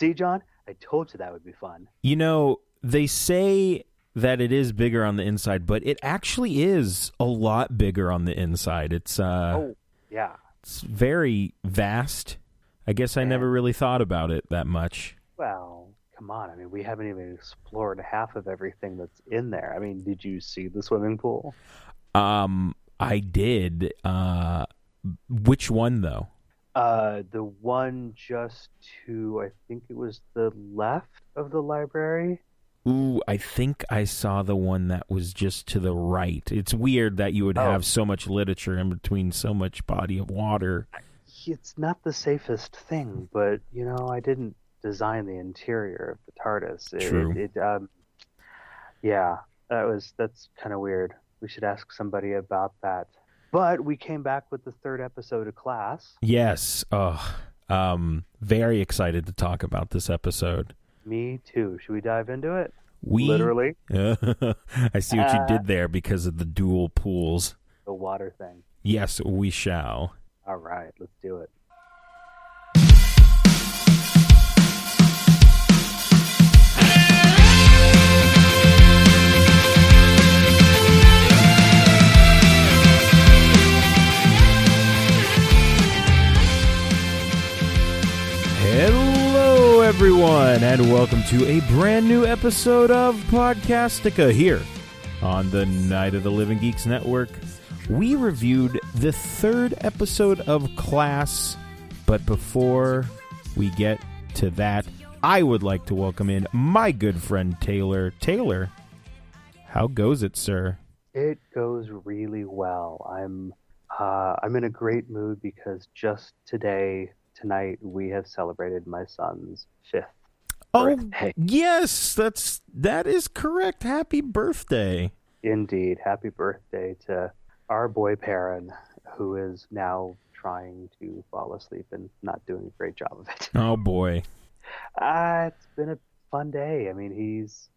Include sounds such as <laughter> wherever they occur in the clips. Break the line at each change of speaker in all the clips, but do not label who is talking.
See, John, I told you that would be fun.
You know, they say that it is bigger on the inside, but it actually is a lot bigger on the inside. It's uh
oh, yeah.
It's very vast. I guess I
Yeah.
never really thought about it that much.
Well, come on. I mean, we haven't even explored half of everything that's in there. I mean, did you see the swimming pool?
Um I did uh which one though?
Uh, the one just to, I think it was the left of the library.
Ooh, I think I saw the one that was just to the right. It's weird that you would
Oh.
have so much literature in between so much body of water.
It's not the safest thing, but you know, I didn't design the interior of the TARDIS. It,
True.
It, um, yeah, that was that's kind of weird. We should ask somebody about that. But we came back with the third episode of Class.
Yes. Oh, um, very excited to talk about this episode.
Me too. Should we dive into it?
We
Literally, <laughs>
I see what you
Uh,
did there because of the dual pools.
the water thing.
Yes, we shall.
All right, let's do it.
Hello, everyone, and welcome to a brand new episode of Podcastica here on the Night of the Living Geeks Network. We reviewed the third episode of Class, but before we get to that, I would like to welcome in my good friend Taylor. Taylor, how goes it, sir?
It goes really well. I'm uh, I'm in a great mood because just today, tonight, we have celebrated my son's fifth
Oh,
birthday.
yes, that's that is correct. Happy birthday.
Indeed, happy birthday to our boy Perrin, who is now trying to fall asleep and not doing a great job of it. <laughs>
Oh boy.
Uh, it's been a fun day. I mean, he's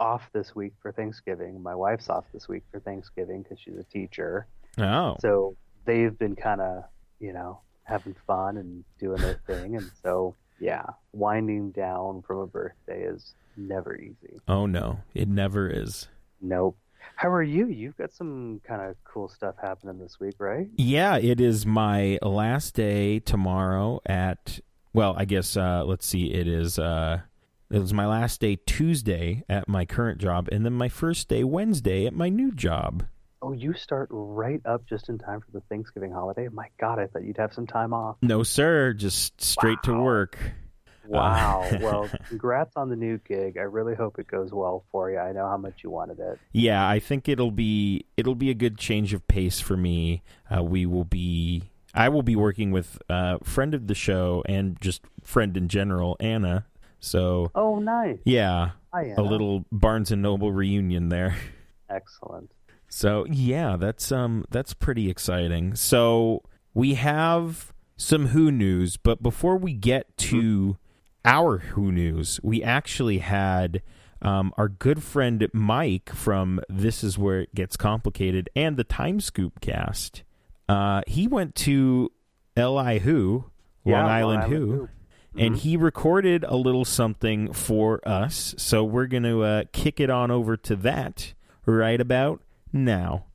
off this week for Thanksgiving. My wife's off this week for Thanksgiving because she's a teacher.
Oh.
So they've been kind of, you know, having fun and doing their thing. And so, yeah, winding down from a birthday is never easy.
Oh no, it never is.
Nope. How are you? You've got some kind of cool stuff happening this week, right?
Yeah, it is my last day tomorrow at well, I guess uh let's see, it is uh it was my last day Tuesday at my current job and then my first day Wednesday at my new job.
Oh, you start right up just in time for the Thanksgiving holiday. My God, I thought you'd have some time off.
No, sir, just straight to work.
Wow.
Uh, <laughs>
well, congrats on the new gig. I really hope it goes well for you. I know how much you wanted it.
Yeah, I think it'll be it'll be a good change of pace for me. Uh, we will be I will be working with uh friend of the show and just friend in general, Anna. So
Oh, nice.
yeah,
Hi,
a little Barnes and Noble reunion there. <laughs>
Excellent.
So yeah, that's um that's pretty exciting. So we have some Who news, but before we get to our Who news, we actually had um, our good friend Mike from This Is Where It Gets Complicated and the Time Scoop cast. Uh, he went to LI Who,
Yeah,
Long Island Who, and
Mhm.
he recorded a little something for us. So we're going to uh, kick it on over to that right about now.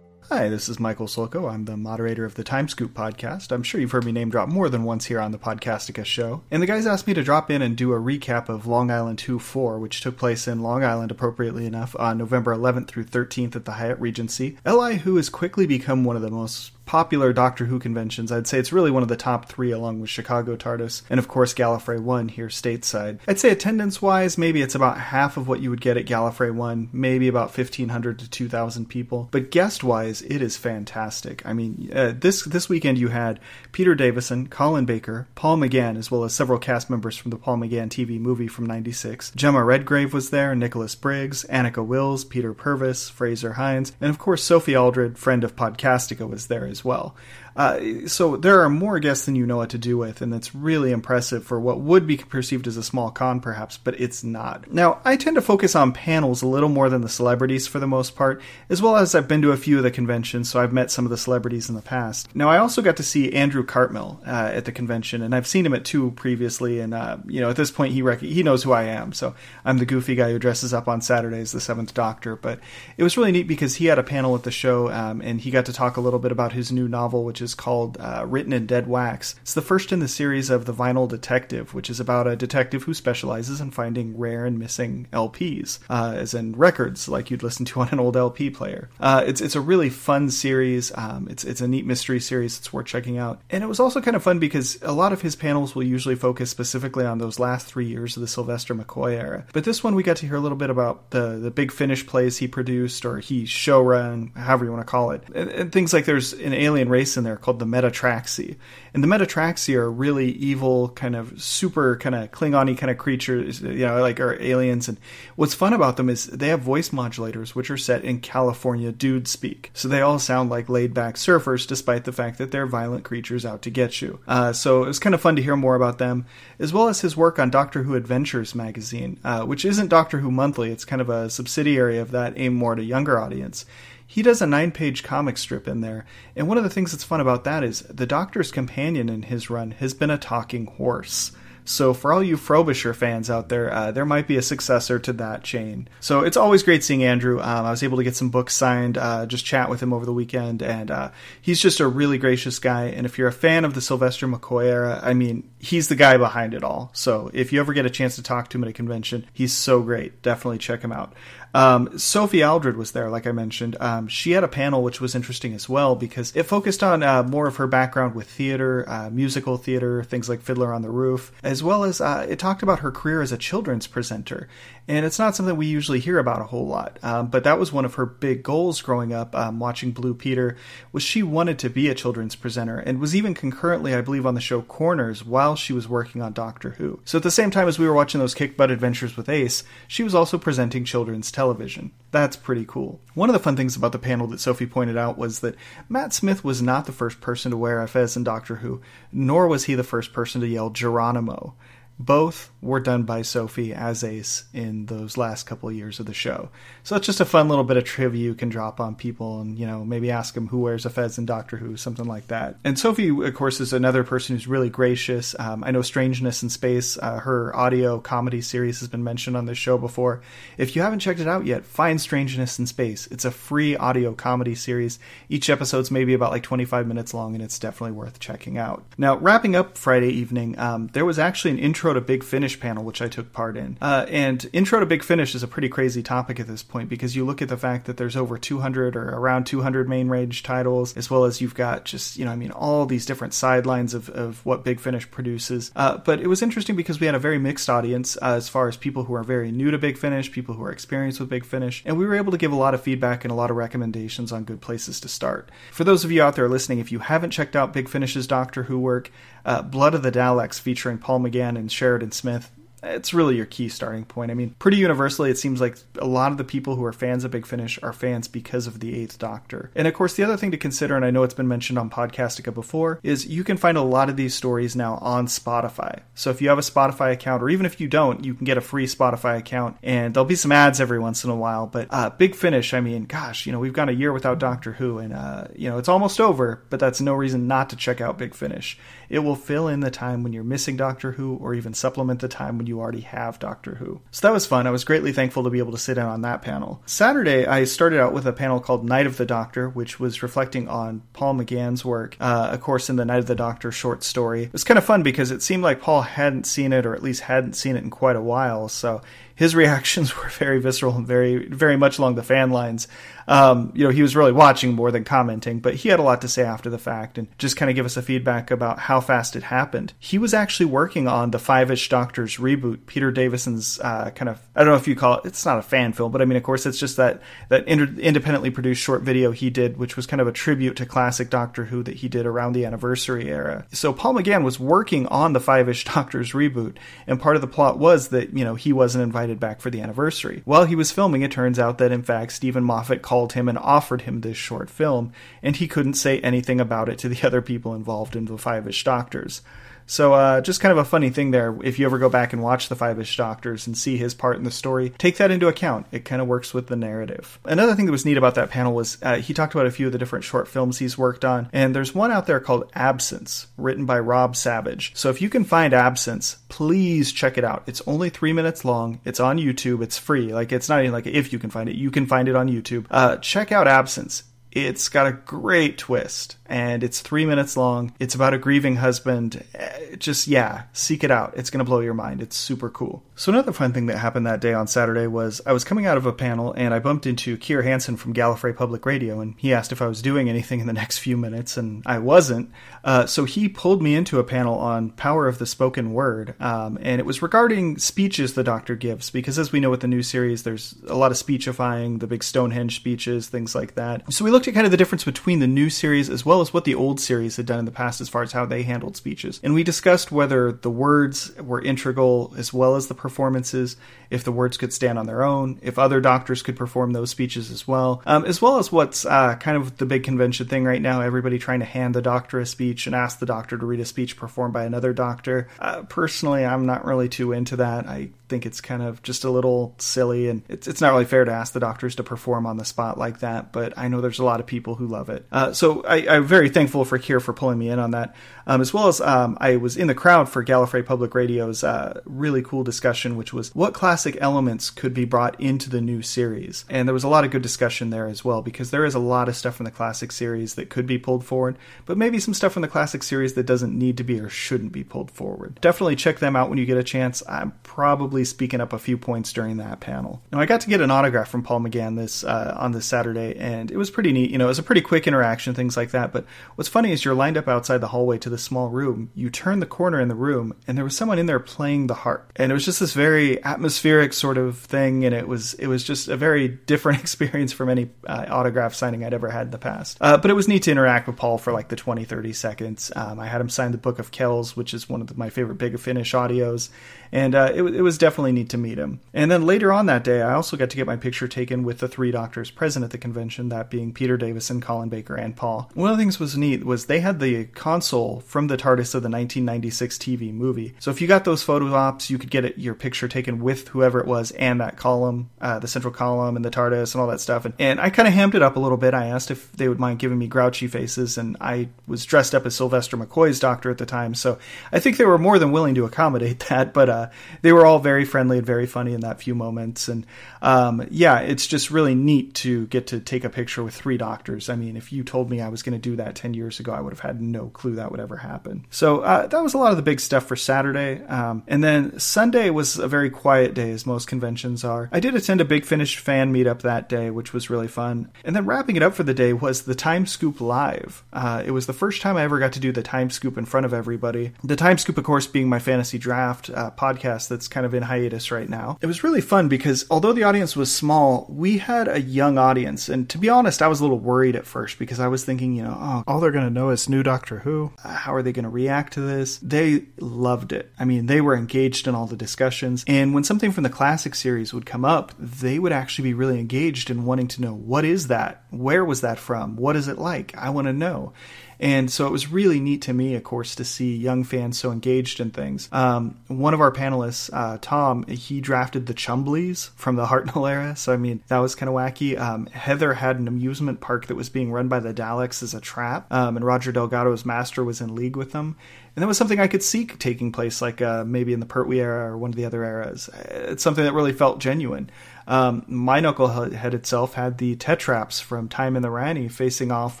Hi, this is Michael Solko. I'm the moderator of the Time Scoop podcast. I'm sure you've heard me name drop more than once here on the Podcastica show. And the guys asked me to drop in and do a recap of Long Island 2 4, which took place in Long Island, appropriately enough, on November 11th through 13th at the Hyatt Regency. LI Who has quickly become one of the most popular Doctor Who conventions. I'd say it's really one of the top three, along with Chicago TARDIS and, of course, Gallifrey 1 here stateside. I'd say attendance wise, maybe it's about half of what you would get at Gallifrey 1, maybe about 1,500 to 2,000 people. But guest wise, it is fantastic. I mean, uh, this, this weekend you had Peter Davison, Colin Baker, Paul McGann, as well as several cast members from the Paul McGann TV movie from 96. Gemma Redgrave was there, Nicholas Briggs, Anneke Wills, Peter Purves, Frazer Hines, and of course Sophie Aldred, friend of Podcastica, was there as well. Uh, so there are more guests than you know what to do with, and that's really impressive for what would be perceived as a small con, perhaps, but it's not. Now, I tend to focus on panels a little more than the celebrities for the most part, as well as I've been to a few of the conventions, so I've met some of the celebrities in the past. Now, I also got to see Andrew Cartmel uh, at the convention, and I've seen him at two previously, and uh, you know, at this point, he rec- he knows who I am. So I'm the goofy guy who dresses up on Saturdays, as the Seventh Doctor. But it was really neat because he had a panel at the show, um, and he got to talk a little bit about his new novel, which is called uh, Written in Dead Wax. It's the first in the series of The Vinyl Detective, which is about a detective who specializes in finding rare and missing LPs, uh, as in records like you'd listen to <laughs> on an old LP player. Uh, it's it's a really fun series. Um, it's it's a neat mystery series. It's worth checking out. And it was also kind of fun because a lot of his panels will usually focus specifically on those last three years of the Sylvester McCoy era. But this one we got to hear a little bit about the the big finish plays he produced or he showrun, however you want to call it, and, and things like there's an alien race in there called the Metatraxi, and the Metatraxi are really evil, kind of super kind of Klingon-y kind of creatures, you know, like are aliens. And what's fun about them is they have voice modulators which are set in California dude speak, so they all sound like laid back surfers, despite the fact that they're violent creatures out to get you. Uh, so it was kind of fun to hear more about them, as well as his work on Doctor Who Adventures magazine, uh, which isn't Doctor Who Monthly. It's kind of a subsidiary of that, aimed more at a younger audience he does a nine page comic strip in there. And one of the things that's fun about that is the Doctor's companion in his run has been a talking horse. So for all you Frobisher fans out there, uh, there might be a successor to that chain. So it's always great seeing Andrew. Um, I was able to get some books signed, uh, just chat with him over the weekend, and uh, he's just a really gracious guy. And if you're a fan of the Sylvester McCoy era, I mean, he's the guy behind it all. So if you ever get a chance to talk to him at a convention, he's so great. Definitely check him out. Um, Sophie Aldred was there, like I mentioned. Um, she had a panel which was interesting as well because it focused on uh, more of her background with theater, uh, musical theater, things like Fiddler on the Roof, as well as uh, it talked about her career as a children's presenter. And it's not something we usually hear about a whole lot, um, but that was one of her big goals growing up, um, watching Blue Peter, was she wanted to be a children's presenter and was even concurrently, I believe, on the show Corners while she was working on Doctor Who. So at the same time as we were watching those Kick Butt Adventures with Ace, she was also presenting children's television. That's pretty cool. One of the fun things about the panel that Sophie pointed out was that Matt Smith was not the first person to wear a fez in Doctor Who, nor was he the first person to yell Geronimo. Both were done by Sophie as Ace in those last couple of years of the show. So it's just a fun little bit of trivia you can drop on people and, you know, maybe ask them who wears a fez in Doctor Who, something like that. And Sophie, of course, is another person who's really gracious. Um, I know Strangeness in Space, uh, her audio comedy series has been mentioned on this show before. If you haven't checked it out yet, find Strangeness in Space. It's a free audio comedy series. Each episode's maybe about like 25 minutes long, and it's definitely worth checking out. Now, wrapping up Friday evening, um, there was actually an intro to Big Finish panel, which I took part in. Uh, and intro to Big Finish is a pretty crazy topic at this point because you look at the fact that there's over 200 or around 200 main range titles, as well as you've got just, you know, I mean, all these different sidelines of, of what Big Finish produces. Uh, but it was interesting because we had a very mixed audience uh, as far as people who are very new to Big Finish, people who are experienced with Big Finish, and we were able to give a lot of feedback and a lot of recommendations on good places to start. For those of you out there listening, if you haven't checked out Big Finish's Doctor Who work, uh, Blood of the Daleks featuring Paul McGann and Sheridan Smith it's really your key starting point. I mean, pretty universally, it seems like a lot of the people who are fans of Big Finish are fans because of the Eighth Doctor. And of course, the other thing to consider, and I know it's been mentioned on Podcastica before, is you can find a lot of these stories now on Spotify. So if you have a Spotify account, or even if you don't, you can get a free Spotify account, and there'll be some ads every once in a while. But uh, Big Finish, I mean, gosh, you know, we've gone a year without Doctor Who, and uh, you know, it's almost over. But that's no reason not to check out Big Finish. It will fill in the time when you're missing Doctor Who, or even supplement the time when you already have Doctor Who. So that was fun. I was greatly thankful to be able to sit in on that panel. Saturday, I started out with a panel called Night of the Doctor, which was reflecting on Paul McGann's work, uh, of course, in the Night of the Doctor short story. It was kind of fun because it seemed like Paul hadn't seen it, or at least hadn't seen it in quite a while. So his reactions <laughs> were very visceral and very, very much along the fan lines. Um, you know, he was really watching more than commenting, but he had a lot to say after the fact and just kind of give us a feedback about how fast it happened. He was actually working on the Five Ish Doctors reboot, Peter Davison's uh, kind of, I don't know if you call it, it's not a fan film, but I mean, of course, it's just that, that inter- independently produced short video he did, which was kind of a tribute to classic Doctor Who that he did around the anniversary era. So Paul McGann was working on the Five Ish Doctors reboot, and part of the plot was that, you know, he wasn't invited back for the anniversary. While he was filming, it turns out that, in fact, Steven Moffat called called him and offered him this short film, and he couldn't say anything about it to the <laughs> other people involved in the Five Ish Doctors. So, uh, just kind of a funny thing there. If you ever go back and watch the Five Ish Doctors and see his part in the story, take that into account. It kind of works with the narrative. Another thing that was neat about that panel was uh, he talked about a few of the different short films he's worked on, and there's one out there called Absence, written by Rob Savage. So, if you can find Absence, please check it out. It's only three minutes long. It's on YouTube. It's free. Like, it's not even like if you can find it, you can find it on YouTube. Uh, check out Absence. It's got a great twist and it's three minutes long. It's about a grieving husband. Eh, just, yeah, seek it out. It's going to blow your mind. It's super cool. So, another fun thing that happened that day on Saturday was I was coming out of a panel and I bumped into Keir Hansen from Gallifrey Public Radio, and he asked if I was doing anything in the next few minutes, and I wasn't. Uh, so, he pulled me into a panel on power of the spoken word, um, and it was regarding speeches the doctor gives, because as we know with the new series, there's a lot of speechifying, the big Stonehenge speeches, things like that. So, we looked at kind of the difference between the new series as well as what the old series had done in the past as far as how they handled speeches. And we discussed whether the words were integral as well as the performances, if the words could stand on their own, if other doctors could perform those speeches as well, um, as well as what's uh, kind of the big convention thing right now everybody trying to hand the doctor a speech and ask the doctor to read a speech performed by another doctor. Uh, personally, I'm not really too into that. I think it's kind of just a little silly and it's, it's not really fair to ask the doctors to perform on the spot like that, but I know there's a lot of people who love it. Uh, so I, I'm very thankful for Keir for pulling me in on that, um, as well as um, I was in the crowd for Gallifrey Public Radio's uh, really cool discussion, which was what classic elements could be brought into the new series. And there was a lot of good discussion there as well, because there is a lot of stuff from the classic series that could be pulled forward, but maybe some stuff from the classic series that doesn't need to be or shouldn't be pulled forward. Definitely check them out when you get a chance. I'm probably speaking up a few points during that panel. Now, I got to get an autograph from Paul McGann this uh, on this Saturday, and it was pretty neat. You know, it was a pretty quick interaction, things like that. But what's funny is you're lined up outside the hallway to the small room. You turn the corner in the room, and there was someone in there playing the harp, and it was just this very atmospheric sort of thing, and it was it was just a very different <laughs> experience from any uh, autograph signing I'd ever had in the past. Uh, but it was neat to interact with Paul for like the 20, 30 seconds. Um, I had him sign the Book of Kells, which is one of the, my favorite Big Finish audios, and uh, it, it was definitely neat to meet him. And then later on that day, I also got to get my picture taken with the three doctors present at the convention, that being Peter Davison, Colin Baker, and Paul. One of the things was neat was they had the console from the TARDIS of the 1996 TV movie. So if you got those photo ops, you could get it, your picture taken with whoever it was and that column, uh, the central column and the TARDIS and all that stuff. And, and I kind of hammed it up a little bit. I asked if they would mind giving me grouchy faces, and I was dressed up as Sylvester McCoy's doctor at the time, so I think they were more than willing to accommodate <laughs> that. But uh, Uh, they were all very friendly and very funny in that few moments. And um, yeah, it's just really neat to get to take a picture with three doctors. I mean, if you told me I was going to do that 10 years ago, I would have had no clue that would ever happen. So uh, that was a lot of the big stuff for Saturday. Um, and then Sunday was a very quiet day, as most conventions are. I did attend a Big Finish fan meetup that day, which was really fun. And then wrapping it up for the day was the Time Scoop Live. Uh, it was the first time I ever got to do the Time Scoop in front of everybody. The Time Scoop, of course, being my fantasy draft uh, podcast that's kind of in hiatus right now. It was really fun because although the audience was small, we had a young audience. And to be honest, I was a little worried at first because I was thinking, you know, oh, all they're going to know is new Doctor Who. Uh, how are they going to react to this? They loved it. I mean, they were engaged in all the discussions. And when something from the classic series would come up, they would actually be really engaged in wanting to know what is that? Where was that from? What is it like? I want to know. And so it was really neat to me, of course, to see young fans so engaged in things. Um, one of our panelists, uh, Tom, he drafted the Chumblies from the Hartnell era. So, I mean, that was kind of wacky. Um, Heather had an amusement park that was being run by the Daleks as a trap, um, and Roger Delgado's master was in league with them. And that was something I could see taking place, like uh, maybe in the Pertwee era or one of the other eras. It's something that really felt genuine. Um, my knucklehead itself had the Tetraps from Time and the Rani facing off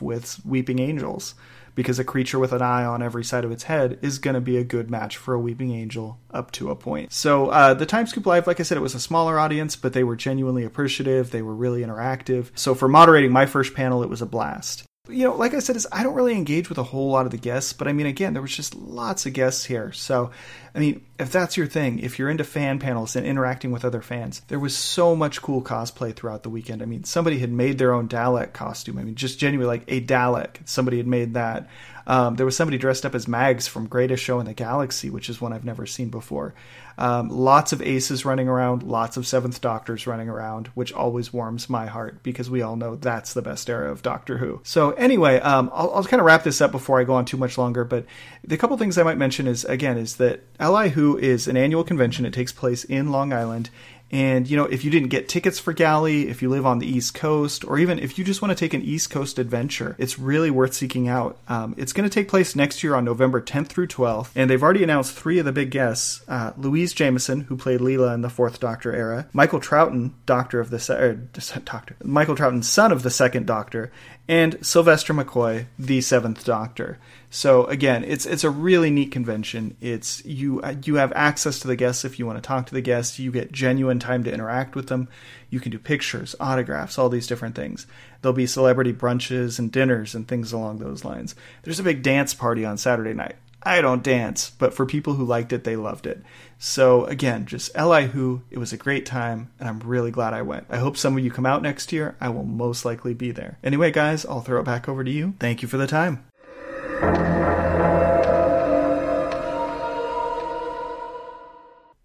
with Weeping Angels because a creature with an eye on every side of its head is going to be a good match for a Weeping Angel up to a point. So uh, the Time Scoop Live, like I said, it was a smaller audience, but they were genuinely appreciative. They were really interactive. So for moderating my first panel, it was a blast you know, like I said, is I don't really engage with a whole lot of the guests, but I mean, again, there was just lots of guests here. So, I mean, if that's your thing, if you're into fan panels and interacting with other fans, there was so much cool cosplay throughout the weekend. I mean, somebody had made their own Dalek costume. I mean, just genuinely like a Dalek. Somebody had made that. Um, there was somebody dressed up as Mags from Greatest Show in the Galaxy, which is one I've never seen before. Um, lots of aces running around, lots of Seventh Doctors running around, which always warms my heart because we all know that's the best era of Doctor Who. So, anyway, um, I'll, I'll kind of wrap this up before I go on too much longer. But the couple things I might mention is again, is that LI Who is an annual convention. It takes place in Long Island and, you know, if you didn't get tickets for Gally, if you live on the East Coast, or even if you just want to take an East Coast adventure, it's really worth seeking out. Um, it's going to take place next year on November 10th through 12th, and they've already announced three of the big guests uh, Louise Jameson, who played Leela in the Fourth Doctor era, Michael Troughton, Doctor of the Se- er, <laughs> Doctor, Michael Troughton, son of the Second Doctor, and Sylvester McCoy, the Seventh Doctor. So again, it's it's a really neat convention. It's you you have access to the guests if you want to talk to the guests. You get genuine time to interact with them. You can do pictures, autographs, all these different things. There'll be celebrity brunches and dinners and things along those lines. There's a big dance party on Saturday night. I don't dance, but for people who liked it, they loved it. So again, just LI Who, it was a great time, and I'm really glad I went. I hope some of you come out next year. I will most likely be there. Anyway, guys, I'll throw it back over to you. Thank you for the time.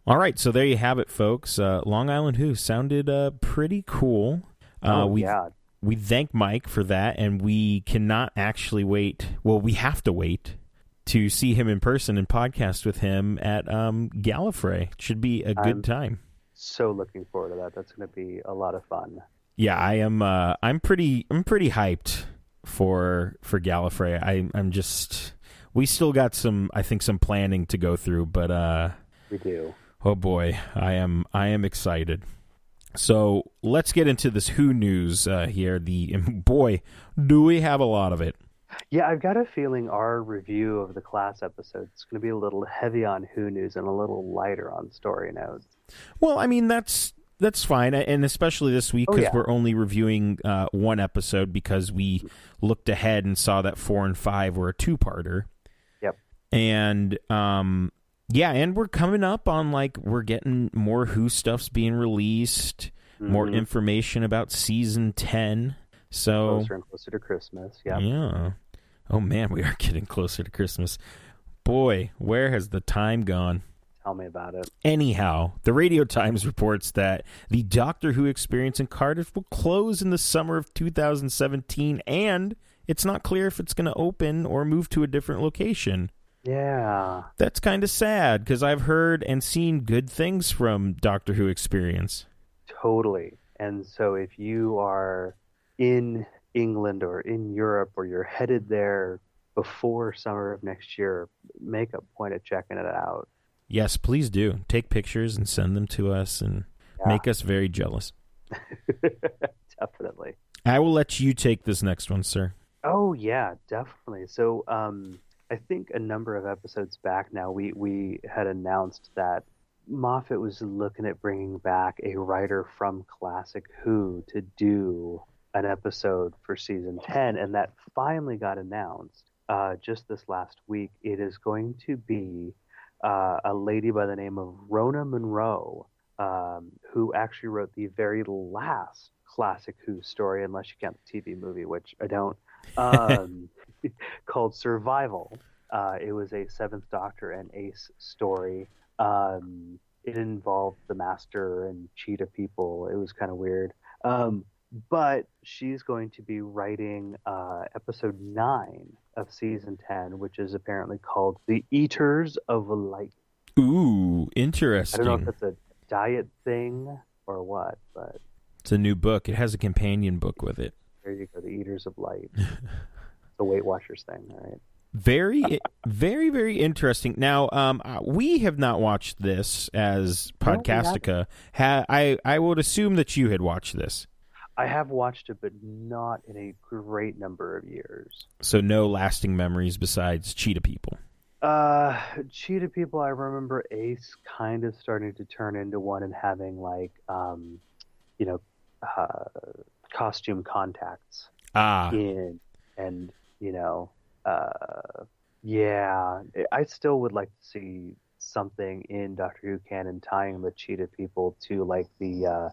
All right, so there you have it, folks. Uh, Long Island Who sounded uh, pretty cool.
Uh, oh,
we
yeah.
we thank Mike for that, and we cannot actually wait. Well, we have to wait to see him in person and podcast with him at um, Gallifrey. It should be a good
I'm
time.
So looking forward to that. That's going to be a lot of fun.
Yeah, I am. Uh, I'm pretty. I'm pretty hyped for for Gallifrey. I, I'm just. We still got some. I think some planning to go through, but uh,
we do.
Oh boy, I am. I am excited. So let's get into this Who news uh, here. The <laughs> boy, do we have a lot of it?
Yeah, I've got a feeling our review of the class episode is going to be a little heavy on Who news and a little lighter on story notes.
Well, I mean that's that's fine, and especially this week because oh, yeah. we're only reviewing uh, one episode because we looked ahead and saw that four and five were a two-parter.
Yep.
And um, yeah, and we're coming up on like we're getting more Who stuff's being released, mm-hmm. more information about season ten. So
closer and closer to Christmas. Yeah.
Yeah. Oh man, we are <laughs> getting closer to Christmas. Boy, where has the time gone?
Tell me about it.
Anyhow, the Radio Times reports that the Doctor Who experience in Cardiff will close in the summer of 2017, and it's not clear if it's going to open or move to a different location.
Yeah.
That's kind of sad because I've heard and seen good things from Doctor Who experience.
Totally. And so if you are in England or in Europe or you're headed there before summer of next year, make a point of checking it out.
Yes, please do. Take pictures and send them to us and yeah. make us very jealous. <laughs>
definitely.
I will let you take this next one, sir.
Oh yeah, definitely. So um, I think a number of episodes back now we we had announced that Moffat was looking at bringing back a writer from Classic Who to do an episode for season 10, and that finally got announced uh, just this last week. It is going to be uh, a lady by the name of Rona Munro, um, who actually wrote the very last classic Who story, unless you count the TV movie, which I don't, um, <laughs> <laughs> called Survival. Uh, it was a Seventh Doctor and Ace story. Um, it involved the Master and Cheetah people. It was kind of weird. Um, but she's going to be writing uh, episode nine of season 10, which is apparently called The Eaters of Light.
Ooh, interesting.
I don't know if it's a diet thing or what, but.
It's a new book. It has a companion book with it.
There you go, The Eaters of Light. <laughs> the Weight Watchers thing, all right?
Very, very, very interesting. Now, um, uh, we have not watched this as Podcastica. Ha- I, I would assume that you had watched this.
I have watched it, but not in a great number of years.
So no lasting memories besides Cheetah People.
Uh, Cheetah People, I remember Ace kind of starting to turn into one and having like, um, you know, uh, costume contacts
Ah,
in, and you know, uh, yeah, I still would like to see something in Doctor Who canon tying the Cheetah People to like the uh,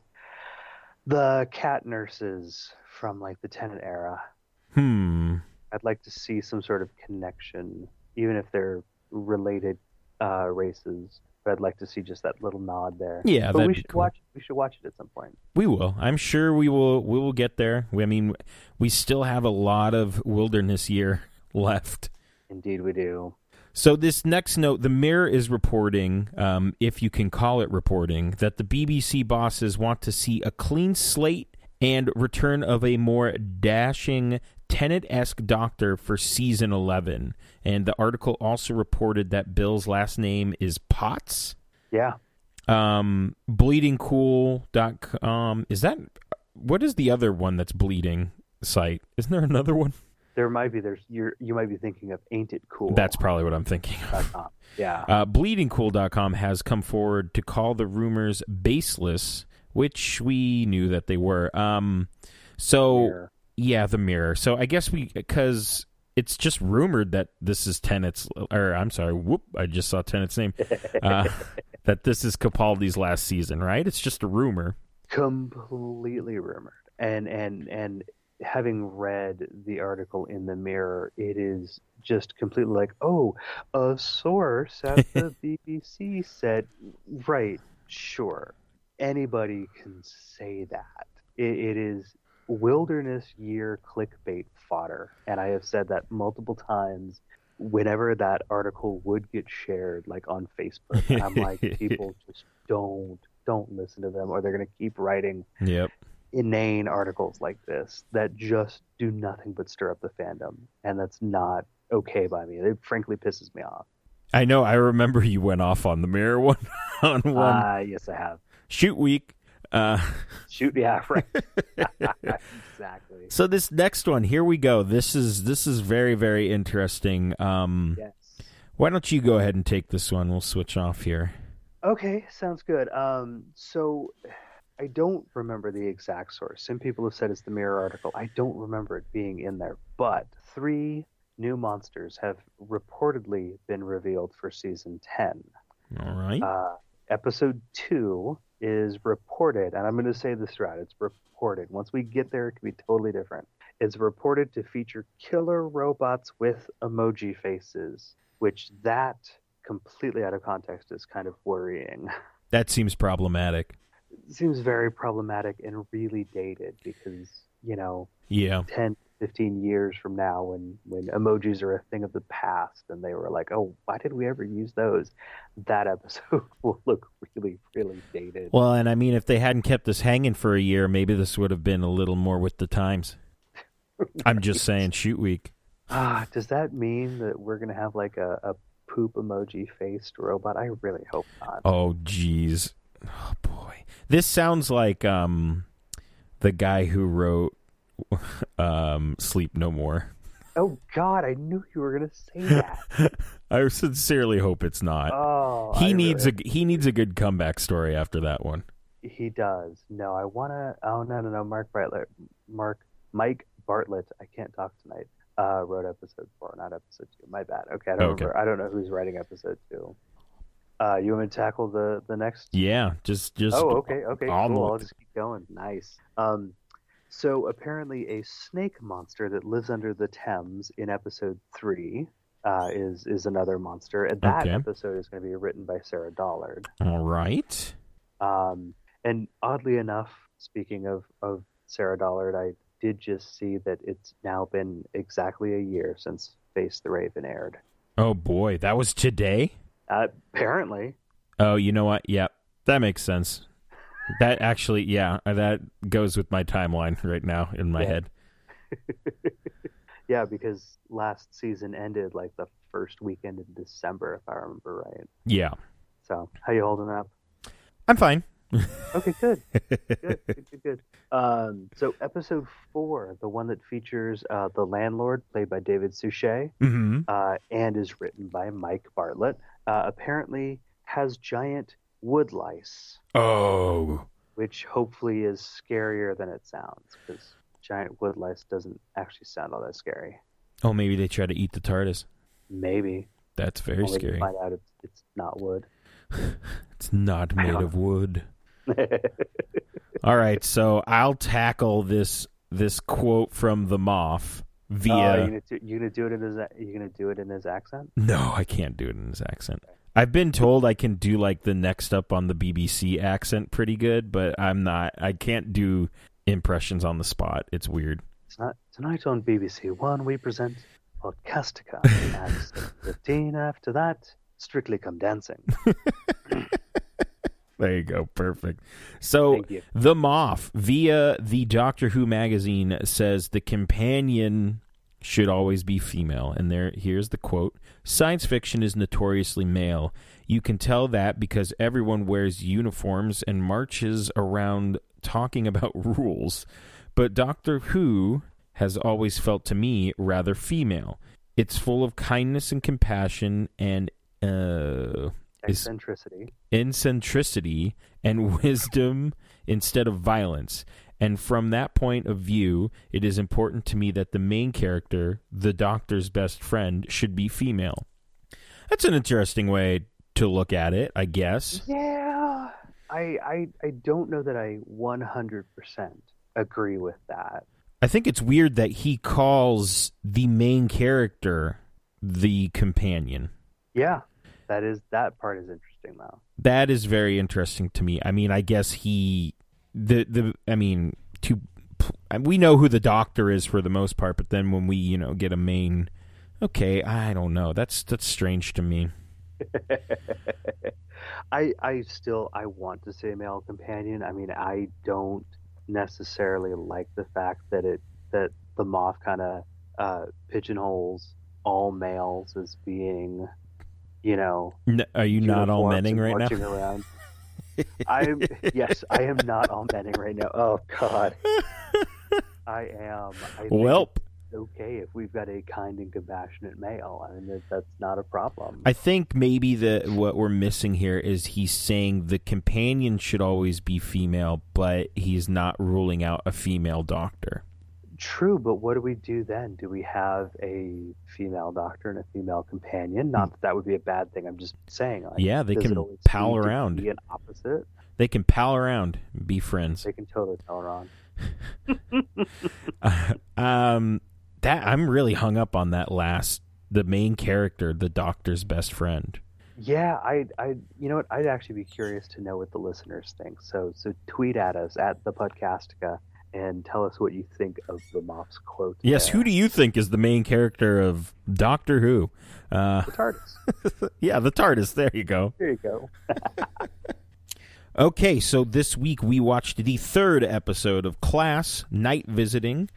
the cat nurses from like the Tennant era.
hmm.
I'd like to see some sort of connection, even if they're related uh, races. But I'd like to see just that little nod there.
Yeah,
but we should
cool.
watch. We should watch it at some point.
We will. I'm sure we will. We will get there. I mean, we still have a lot of wilderness year <laughs> left.
Indeed, we do.
So this next note, the Mirror is reporting, um, if you can call it reporting, that the BBC bosses want to see a clean slate and return of a more dashing Tennant-esque Doctor for season eleven. And the article also reported that Bill's last name is Potts.
Yeah.
Um, bleedingcool.com. Is that what is the other one that's bleeding site? Isn't there another one?
There might be. There's. You're. You might be thinking of "Ain't It Cool."
That's probably what I'm thinking. of.
Yeah.
Uh, bleedingcool.com has come forward to call the rumors baseless, which we knew that they were. Um, so
Mirror.
yeah, the mirror. So I guess we because it's just rumored that this is Tennant's, or I'm sorry, whoop, I just saw Tennant's name. <laughs> Uh, that this is Capaldi's last season, right? It's just a rumor.
completely rumored and and and having read the article in the mirror it is just completely like oh a source at <laughs> the bbc said right sure. Anybody can say that. It, it is wilderness year clickbait fodder. And i have said that multiple times whenever that article would get shared like on facebook. I'm like <laughs> people just don't don't listen to them or they're going to keep writing
Yep.
Inane articles like this that just do nothing but stir up the fandom and that's not okay by me it frankly pisses me off
I know. I remember you went off on the mirror <laughs> one on one
ah yes i have
shoot week. Uh,
shoot yeah <laughs> right <laughs> exactly
so this next one, here we go. This is this is very very interesting. Um,
yes
why don't you go ahead and take this one? We'll switch off here.
Okay, sounds good. Um, so I don't remember the exact source. Some people have said it's the Mirror article. I don't remember it being in there, but three new monsters have reportedly been revealed for season 10.
All right.
Uh, episode two is reported, and I'm going to say this right. It's reported. Once we get there, it can be totally different. It's reported to feature killer robots with emoji faces, which that completely out of context is kind of worrying. <laughs>
that seems problematic.
Seems very problematic and really dated because, you know,
Yeah.
10, 15 years from now when, when emojis are a thing of the past and they were like, oh, why did we ever use those? That episode <laughs> will look really, really dated.
Well, and I mean, if they hadn't kept us hanging for a year, maybe this would have been a little more with the times. <laughs> I'm just saying, shoot week.
Ah, does that mean that we're going to have like a, a poop emoji faced robot? I really hope not.
Oh, jeez. Oh, boy. This sounds like um, the guy who wrote <laughs> um, Sleep No More.
Oh, God, I knew you were going to say that. <laughs>
I sincerely hope it's not.
Oh,
he
I
needs
really-
a he needs a good comeback story after that one.
He does. No, I want to. Oh no, no, no. Mark Bartlett, Mark Mike Bartlett. I can't talk tonight. Uh, wrote episode four, not episode two. My bad. Okay, I don't
Okay.
remember. I don't know who's writing episode two. Uh, you want me to tackle the the next?
Yeah, just just
Oh, okay, okay,
on
cool. I'll just keep going. Nice. Um, so apparently, a snake monster that lives under the Thames in episode three uh, is is another monster, and that
Okay.
episode is going to be written by Sarah Dollard.
All right.
Um, and oddly enough, speaking of, of Sarah Dollard, I did just see that it's now been exactly a year since Face the Raven aired.
Oh boy, that was today.
Uh, apparently,
Oh, you know what? Yep, that makes sense. That actually, yeah, that goes with my timeline right now in my
Yeah.
head. <laughs>
yeah, because last season ended like the first weekend in December, if I remember right.
Yeah,
So, how you holding up?
I'm fine.
Okay, good. <laughs> good, good, good, good. Um, so episode four, the one that features uh, the landlord, played by David Suchet,
hmm
uh, and is written by Mike Bartlett, uh, apparently has giant wood lice,
Oh,
which hopefully is scarier than it sounds, because giant wood lice doesn't actually sound all that scary.
oh, maybe they try to eat the TARDIS.
Maybe.
That's very
Only
scary.
Find out it's, it's not wood. <laughs>
It's not made of wood. <laughs> All right, so I'll tackle this this quote from the Moff
Uh,
via.
you gonna do, you gonna do it in his you gonna do it in his accent?
No, I can't do it in his accent. I've been told I can do like the next up on the BBC accent pretty good, but I'm not. I can't do impressions on the spot. It's weird.
Tonight, tonight on BBC One, we present Podcastica <laughs> at 15. After that, Strictly Come Dancing. <laughs>
There you go. Perfect. So the Moff via the Doctor Who magazine says the companion should always be female. And there here's the quote. Science fiction is notoriously male. You can tell that because everyone wears uniforms and marches around talking about <laughs> rules. But Doctor Who has always felt to me rather female. It's full of kindness and compassion and uh
Eccentricity.
eccentricity and <laughs> wisdom instead of violence. And from that point of view, it is important to me that the main character, the doctor's best friend, should be female. That's an interesting way to look at it, I guess.
Yeah. I, I, I don't know that I 100% agree with that.
I think it's weird that he calls the main character the companion.
Yeah. That is that part is interesting though.
That is very interesting to me. I mean, I guess he the the I mean, to we know who the doctor is for the most part, but then when we, you know, get a main okay, I don't know. That's that's strange to me. <laughs>
I I still I want to say male companion. I mean, I don't necessarily like the fact that it that the Moff kind of uh, pigeonholes all males as being, you know,
are you not all menning right now?
around. <laughs> I'm yes, I am not all menning right now. Oh God, <laughs> I am. I think
Well,
okay if we've got a kind and compassionate male. I mean, that, that's not a problem.
I think maybe the what we're missing here is he's saying the companion should always be female, but he's not ruling out a female doctor.
True, but what do we do then? Do we have a female doctor and a female companion? Not that that would be a bad thing. I'm just saying. Like,
Yeah, they can pal around.
Be an opposite.
They can pal around, be friends.
They can totally tell around. <laughs> <laughs>
um, that I'm really hung up on that last, the main character, the doctor's best friend.
Yeah, I, I, you know what? I'd actually be curious to know what the listeners think. So, so tweet at us at the Podcastica and tell us what you think of the Moff's quote.
Yes,
there.
who do you think is the main character of Doctor Who? Uh,
The TARDIS. <laughs>
yeah, the TARDIS. There you go.
There you go. <laughs>
Okay, so this week we watched the third episode of Class Night Visiting,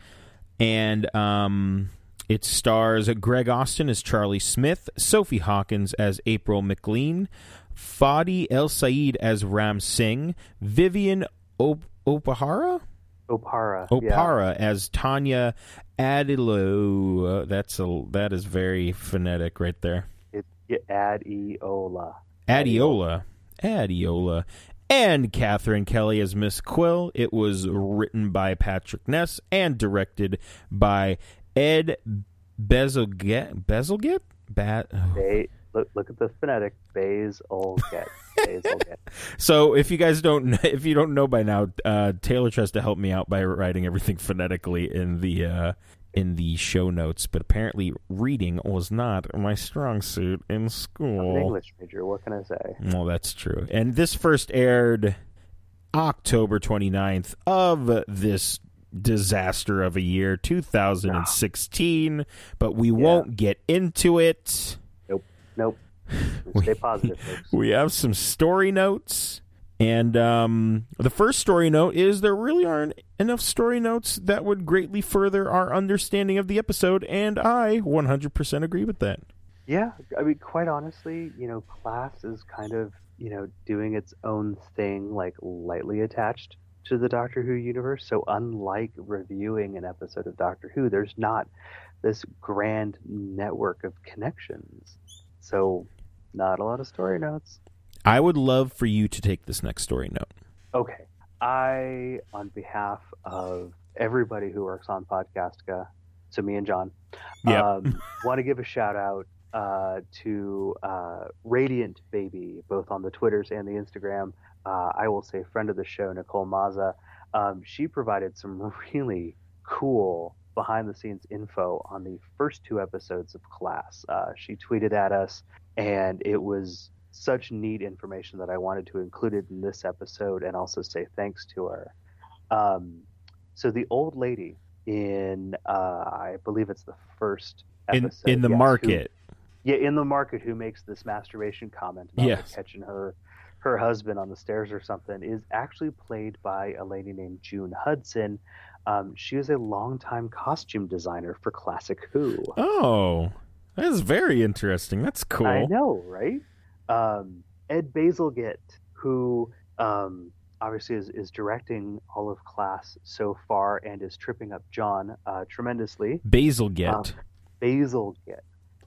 and um, it stars Greg Austin as Charlie Smith, Sophie Hopkins as April MacLean, Fadi El Said as Ram Singh, Vivian Op- Opahara
Oparah. yeah.
Oparah as Tanya Adilo. Uh, that's a that is very phonetic right there.
It, it, Adeola.
Adeola. Adeola. And Katherine Kelly as Miss Quill. It was written by Patrick Ness and directed by Ed Bazalgette. Bazalgette? Ba- oh.
They look look at the phonetic. Bays <laughs>
So if you guys don't, if you don't know by now, uh, Taylor tries to help me out by writing everything phonetically in the uh, in the show notes. But apparently, reading was not my strong suit in
I'm an
school.
English major. What can I say?
Well, that's true. And this first aired October 29th of this disaster of a year, 2016. But we won't get into it.
Nope nope. Stay positive, folks. <laughs>
We have some story notes. And um, the first story note is there really aren't enough story notes that would greatly further our understanding of the episode, and I 100% agree with that.
Yeah, I mean, quite honestly, you know, class is kind of you know, doing its own thing, like lightly attached to the Doctor Who universe. So unlike reviewing an episode of Doctor Who, there's not this grand network of connections. So not a lot of story notes.
I would love for you to take this next story note.
Okay. I, on behalf of everybody who works on Podcastica, so me and John,
Yep.
um, <laughs> want to give a shout out uh, to uh, Radiant Baby, both on the Twitters and the Instagram. Uh, I will say, friend of the show, Nicole Maza. Um, she provided some <laughs> really cool behind the scenes info on the first two episodes of Class. Uh, she tweeted at us, and it was such neat information that I wanted to include it in this episode and also say thanks to her. Um, so the old lady in, uh, I believe it's the first
In
episode,
in the
yes, who-
market.
yeah, in the market, who makes this masturbation comment about
Yes.
catching her her husband on the stairs or something is actually played by a lady named June Hudson. Um, she was a longtime costume designer for Classic Who.
Oh, that is very interesting. That's cool.
I know, right? Um, Ed Bazalgette, who um, obviously is, is directing all of Class so far and is tripping up John uh, tremendously.
Basil get.
Um, Basilgit.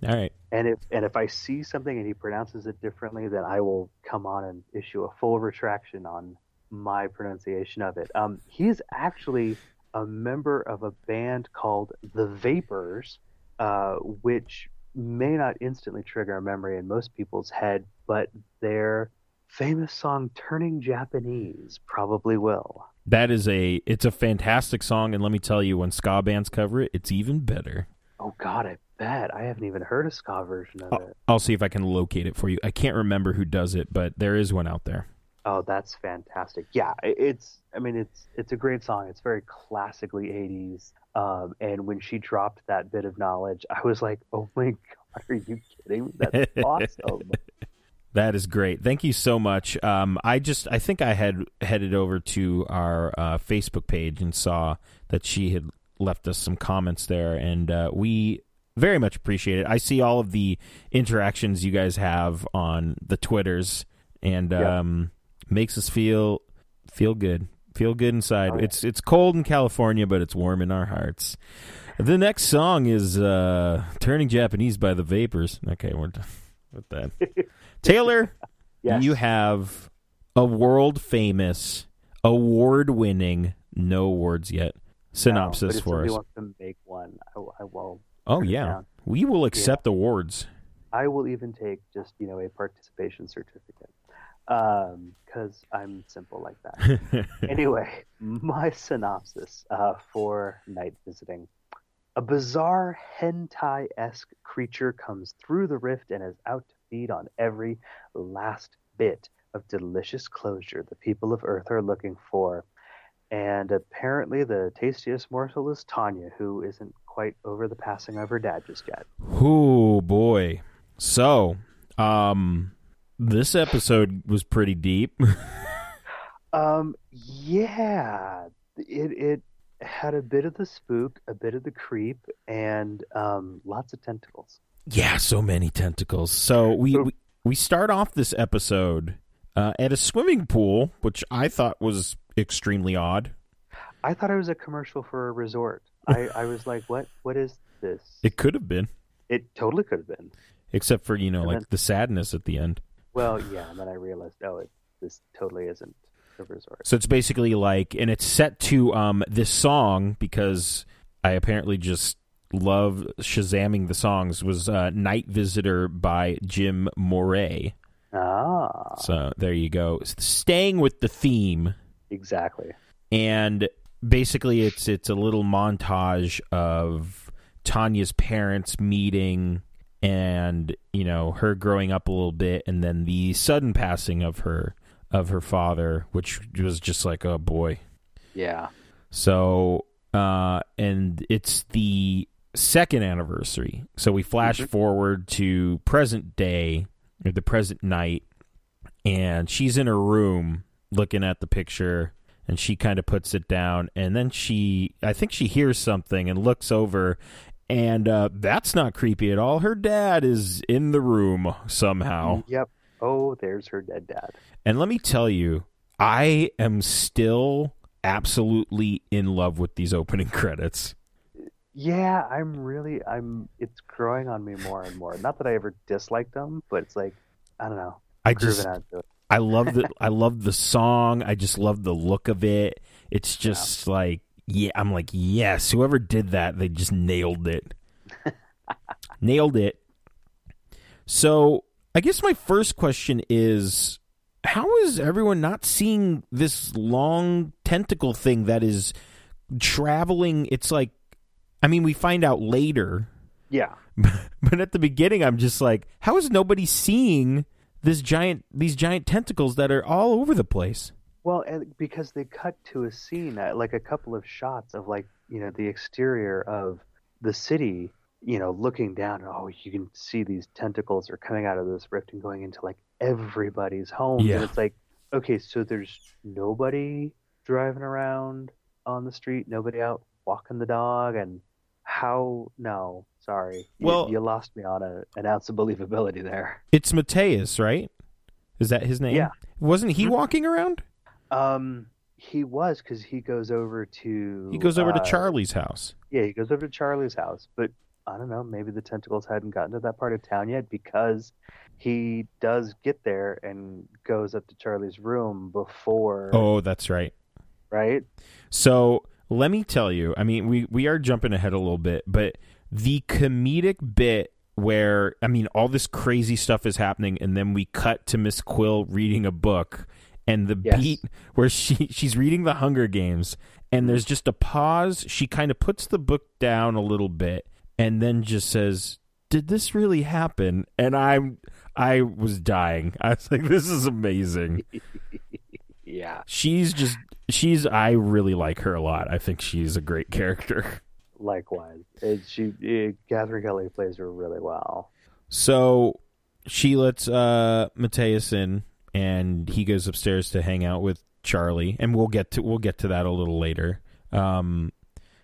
All right.
And if and if I see something and he pronounces it differently, then I will come on and issue a full retraction on my pronunciation of it. Um, he's actually a member of a band called The Vapors, uh, which may not instantly trigger a memory in most people's head, but their famous song "Turning Japanese" probably will.
That is a it's a fantastic song, and let me tell you, when ska bands cover it, it's even better.
Oh God, I bet I haven't even heard a ska version of it.
I'll see if I can locate it for you. I can't remember who does it, but there is one out there.
Oh, that's fantastic. Yeah, it's. I mean, it's it's a great song. It's very classically '80s. Um, and when she dropped that bit of knowledge, I was like, "Oh my <laughs> god, are you kidding? That's <laughs> awesome!"
That is great. Thank you so much. Um, I just I think I had headed over to our uh, Facebook page and saw that she had left us some comments there, and uh, we very much appreciate it. I see all of the interactions you guys have on the Twitters, and
Yeah.
um, makes us feel feel good, feel good inside.
Oh, yeah.
It's it's cold in California, but it's warm in our hearts. The next song is uh, "Turning Japanese" by the Vapors. Okay, we're done with that. <laughs> Taylor,
Yes.
you have a world famous, award winning, no awards yet
No,
synopsis
if
for us.
wants to make one, I, I will.
Oh, yeah. We will accept awards.
I will even take just you know a participation certificate because I'm simple like that. <laughs> anyway, my synopsis uh, for Night Visiting. A bizarre hentai esque creature comes through the rift and is out to feed on every last bit of delicious closure the people of Earth are looking for. And apparently, the tastiest morsel is Tanya, who isn't quite over the passing of her dad just yet.
oh, boy. So, um, this episode was pretty deep. <laughs>
Um, yeah, it it had a bit of the spook, a bit of the creep, and um, lots of tentacles.
yeah, so many tentacles. So, we, we, we start off this episode uh, at a swimming pool, which I thought was extremely odd.
I thought it was a commercial for a resort. <laughs> I, I was like, what what is this?
It could have been,
It totally could have been.
except for, you know,
And
like
then-
the sadness at the end.
Well, yeah, and then I realized, oh, it this totally isn't a resort.
So it's basically like, and it's set to um, this song because I apparently just love shazamming the songs. Was uh, "Night Visitor" by Jim Moray.
Ah,
So there you go. Staying with the theme,
exactly.
and basically it's it's a little montage of Tanya's parents meeting and you know her growing up a little bit and then the sudden passing of her of her father which was just like oh boy
Yeah.
so, uh, and it's the second anniversary. So we flash
Mhm.
forward to present day, or the present night, and she's in her room looking at the picture, and she kind of puts it down, and then she, I think she hears something and looks over. And uh, that's not creepy at all. Her dad is in the room somehow.
Yep. Oh there's her dead dad.
And let me tell you, I am still absolutely in love with these opening <laughs> credits.
Yeah, I'm really I'm it's growing on me more and more. Not that I ever disliked them, but it's like I don't know.
I just
it.
I love the <laughs> I love the song. I just love the look of it. It's just like yeah, I'm like yes, whoever did that, they just nailed it. <laughs> nailed it. So, I guess my first question is how is everyone not seeing this long tentacle thing that is traveling? It's like I mean, we find out later,
Yeah. <laughs>
but at the beginning I'm just like how is nobody seeing this giant these giant tentacles that are all over the place?
Well, and because they cut to a scene, uh, like a couple of shots of like you know the exterior of the city, you know, looking down. Oh, you can see these tentacles are coming out of this rift and going into like everybody's home.
Yeah.
and it's like, okay, so there's nobody driving around on the street, nobody out walking the dog, and how? No, sorry, You-
Well-
you, lost me on a, an ounce of believability there.
It's Matteusz, right? Is that his name?
Yeah.
Wasn't he
Mhm.
walking around?
Um, he was because he goes over to
He goes over to
uh,
Charlie's house.
Yeah, he goes over to Charlie's house, but I don't know, maybe the tentacles hadn't gotten to that part of town yet because he does get there and goes up to Charlie's room before,
Oh, that's right.
right?
So let me tell you, I mean, we, we are jumping ahead a little bit, but the comedic bit where, I mean, all this crazy stuff is happening, and then we cut to Miss Quill reading a book, and the
Yes.
beat where she, <laughs> she's reading the Hunger Games, and there's just a pause. She kind of puts the book down a little bit, and then just says, Did this really happen? And I'm. I was dying. <laughs> I was like, "This is amazing." <laughs>
Yeah,
she's just she's I really like her a lot. I think she's a great character.
likewise. It, she, it, Katherine Kelly plays her really well.
So she lets uh Matteusz in and he goes upstairs to hang out with Charlie and we'll get to we'll get to that a little later. Um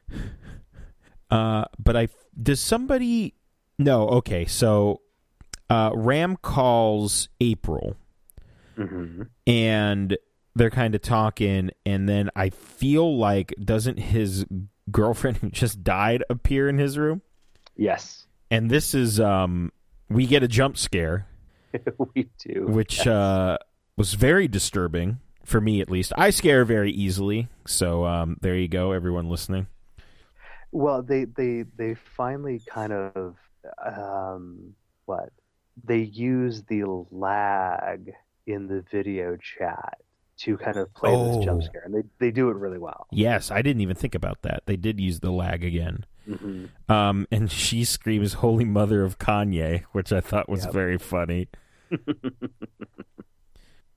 <laughs> uh but I does somebody no, okay. So uh Ram calls April
hmm
and they're kind of talking and then i feel like doesn't his girlfriend who <laughs> just died appear in his room
Yes,
and this is um we get a jump scare <laughs>
we do.
which <laughs> uh was very disturbing for me at least i scare very easily so um there you go everyone listening
Well, they they they finally kind of um what they use the lag in the video chat to kind of play this jump
Oh.
scare, and they they do it really well.
yes i didn't even think about that they did use the lag again
hmm
um and she screams holy mother of kanye which i thought was
Yep.
very funny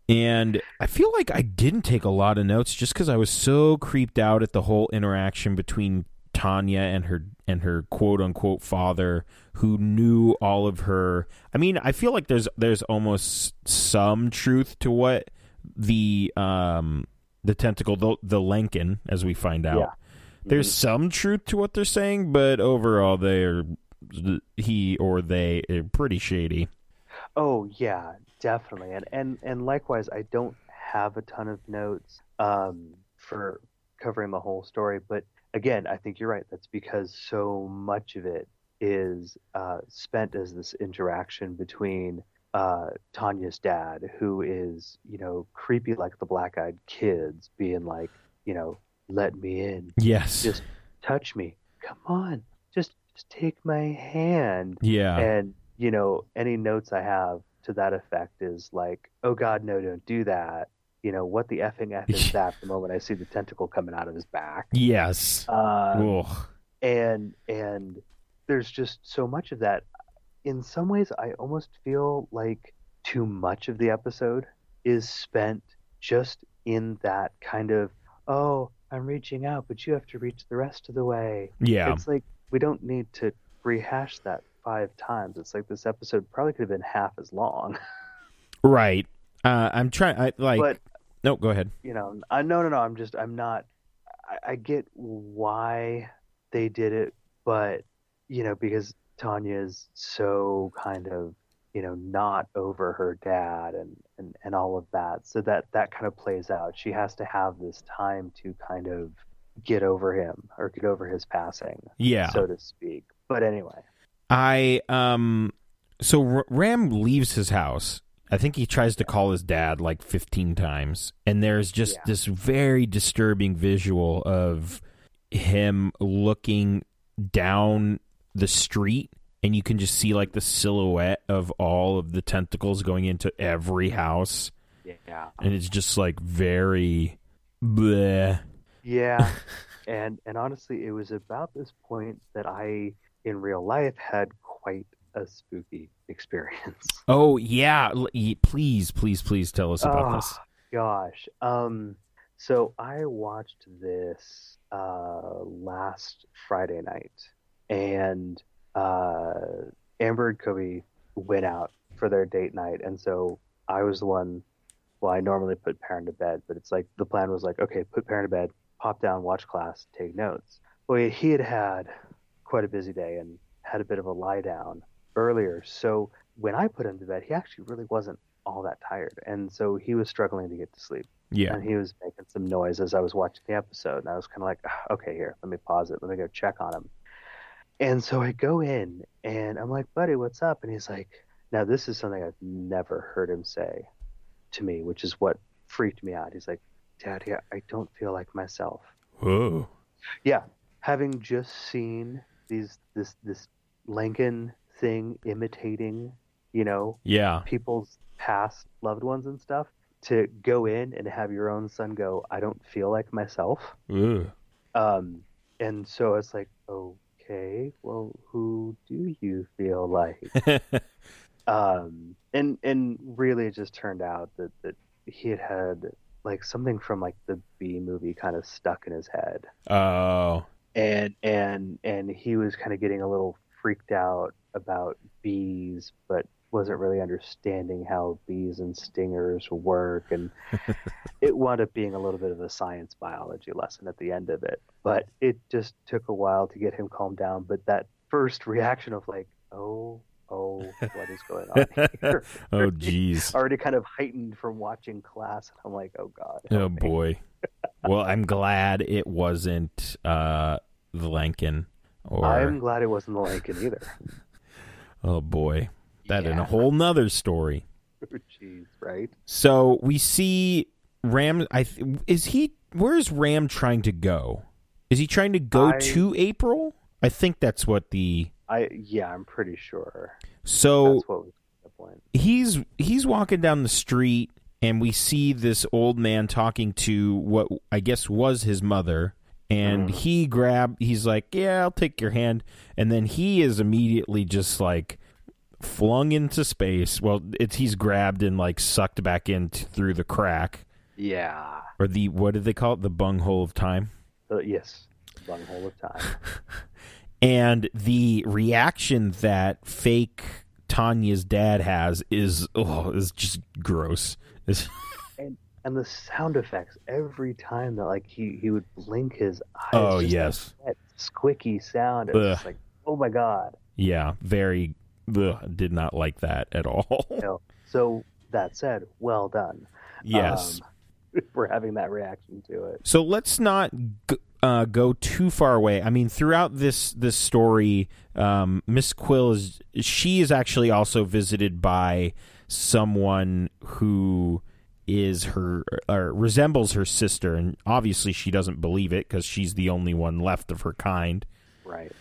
And I feel like I didn't take a lot of notes just because I was so creeped out at the whole interaction between Tanya and her and her quote unquote father, who knew all of her. I mean, I feel like there's there's almost some truth to what the um the tentacle the the Lankin, as we find out.
Yeah.
There's some truth to what they're saying, but overall, they're he or they are pretty shady.
Oh yeah, definitely. And and and likewise, I don't have a ton of notes um, for covering the whole story, but again, I think you're right. That's because so much of it is uh, spent as this interaction between uh, Tanya's dad, who is you know creepy like the black-eyed kids, being like, you know, let me in,
Yes.
just touch me, come on, just just take my hand
yeah.
and you know any notes i have to that effect is like oh god no don't do that. You know what the effing f is <laughs> that? The moment i see the tentacle coming out of his back.
Yes.
uh, and and there's just so much of that. In some ways i almost feel like too much of the episode is spent just in that kind of oh i'm reaching out but you have to reach the rest of the way.
Yeah.
it's like we don't need to rehash that five times. It's like this episode probably could have been half as long. <laughs>
Right. Uh, I'm trying. I like.
but
no, go ahead.
you know, I, no, no, no. I'm just, I'm not. I, I get why they did it, but you know, because Tanya is so kind of you know, not over her dad and, and, and all of that. So that that kind of plays out. She has to have this time to kind of get over him or get over his passing,
Yeah.
so to speak. But anyway,
I um so R- Ram leaves his house. I think he tries to call his dad like 15 times and there's just
Yeah.
this very disturbing visual of him looking down the street and you can just see like the silhouette of all of the tentacles going into every house
yeah,
and it's just like very bleh.
yeah, <laughs> and and honestly, it was about this point that I, in real life, had quite a spooky experience. <laughs>
Oh yeah, please please please tell us about
Oh,
this.
Gosh. Um so I watched this uh last Friday night and uh Amber and Kobe went out for their date night and so I was the one well I normally put parent to bed but it's like the plan was like okay put parent to bed pop down watch class take notes well he had had quite a busy day and had a bit of a lie down earlier so when I put him to bed he actually really wasn't all that tired and so he was struggling to get to sleep
Yeah.
and he was making some noise as I was watching the episode, and I was kind of like, "Ah, okay, here, let me pause it, let me go check on him. And so I go in, and I'm like, buddy, what's up? And he's like, now this is something I've never heard him say to me, which is what freaked me out. He's like, Daddy, I don't feel like myself.
Whoa.
Yeah, having just seen these this this Lankin thing imitating, you know,
Yeah.
people's past loved ones and stuff to go in and have your own son go i don't feel like myself
Ugh.
um and so it's like okay well who do you feel like <laughs> um and and really it just turned out that that he had had like something from like the Bee Movie kind of stuck in his head
oh.
And and and he was kind of getting a little freaked out about bees but wasn't really understanding how bees and stingers work and <laughs> it wound up being a little bit of a science biology lesson at the end of it but it just took a while to get him calmed down but that first reaction of like oh oh what is going on here <laughs>
Oh jeez. <laughs>
already kind of heightened from watching class and i'm like oh god
Oh boy. Well, I'm glad it wasn't uh the Lankin or
i'm glad it wasn't the lincoln either <laughs>
oh boy. That in a whole nother story. <laughs>
Jeez, right?
So we see Ram I th- is he where is Ram trying to go? Is he trying to go
I-
to April? I think that's what the
I yeah, I'm pretty sure
So
that's what was the point.
he's he's walking down the street and we see this old man talking to what I guess was his mother and
Mhm.
he grab he's like yeah I'll take your hand and then he is immediately just like flung into space well it's he's grabbed and like sucked back in t- through the crack
Yeah.
or the what did they call it the bunghole of time
Uh, yes. Bunghole of time. <laughs>
and the reaction that fake Tanya's dad has is oh is just gross It's- <laughs>
and the sound effects every time that like he, he would blink his eyes.
Oh, yes.
That squicky sound. It was
Ugh.
just like, oh my god.
Yeah, very. Ugh, did not like that at <laughs> all.
So that said, well done.
yes.
Um, <laughs> for having that reaction to it.
so let's not g- uh, go too far away. I mean, throughout this this story, um, Miss Quill is she is actually also visited by someone who is her or resembles her sister, and obviously she doesn't believe it because she's the only one left of her kind.
Right.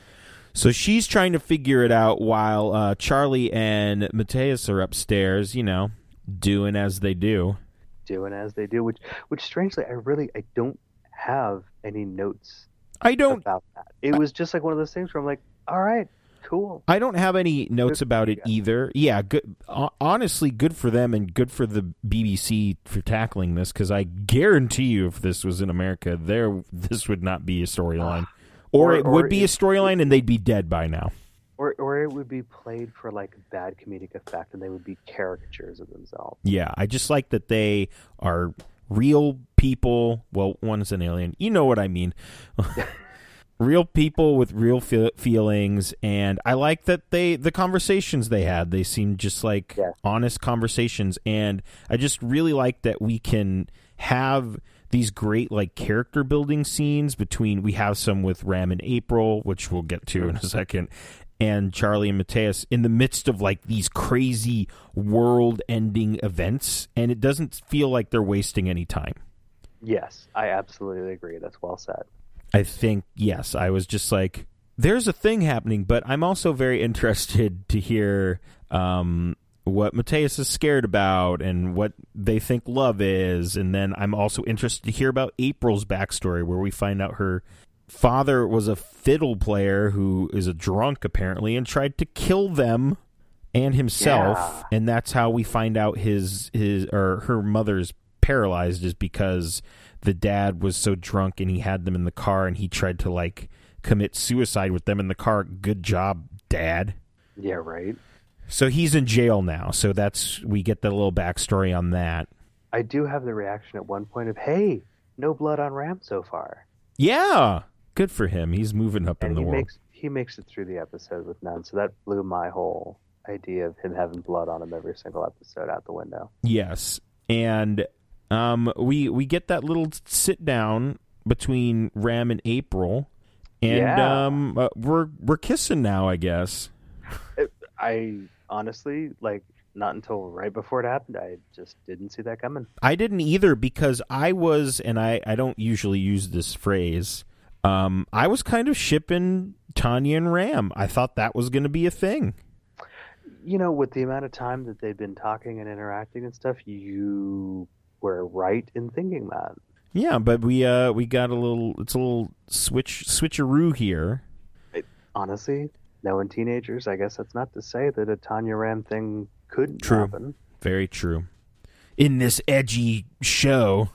So she's trying to figure it out while uh, Charlie and Matteusz are upstairs, you know, doing as they do.
Doing as they do, which which strangely I really I don't have any notes
I don't
about that. It was just like one of those things where I'm like, all right, cool.
I don't have any notes about it either. Yeah, good honestly good for them and good for the BBC for tackling this cuz I guarantee you if this was in America there this would not be a storyline. <sighs> Or,
Or-
it
or
would be a storyline and they'd be dead by now.
Or or it would be played for like bad comedic effect and they would be caricatures of themselves.
Yeah, I just like that they are real people. Well, one is an alien. You know what I mean. <laughs> real people with real fe- feelings and i like that they the conversations they had they seemed just like
Yeah.
honest conversations and i just really like that we can have these great like character building scenes between we have some with ram and april which we'll get to in a second and charlie and matteusz in the midst of like these crazy world ending events and it doesn't feel like they're wasting any time
Yes, I absolutely agree. That's well said.
I think yes, I was just like, there's a thing happening, but I'm also very <laughs> interested to hear um, what Matteusz is scared about and what they think love is, and then I'm also interested to hear about April's backstory, where we find out her father was a fiddle player who is a drunk apparently and tried to kill them and himself,
Yeah.
and that's how we find out his his or her mother's paralyzed is because the dad was so drunk and he had them in the car and he tried to like commit suicide with them in the car. Good job, dad.
Yeah, right.
So he's in jail now. So that's we get the little backstory on that.
I do have the reaction at one point of, "Hey, no blood on Ram so far,"
Yeah, good for him. He's moving up in the
he
world.
makes he makes it through the episode with none. So that blew my whole idea of him having blood on him every single episode out the window.
Yes, and um, we we get that little sit down between Ram and April, and
Yeah.
um, uh, we're we're kissing now, I guess.
I honestly like not until right before it happened. I just didn't see that coming.
I didn't either because I was, and I, I don't usually use this phrase. Um, I was kind of shipping Tanya and Ram. I thought that was going to be a thing.
You know, with the amount of time that they've been talking and interacting and stuff, you were right in thinking that.
Yeah, but we uh we got a little. It's a little switch switcheroo here.
Honestly, knowing teenagers, I guess that's not to say that a Tanya Ram thing couldn't
True.
happen
Very true. In this edgy show,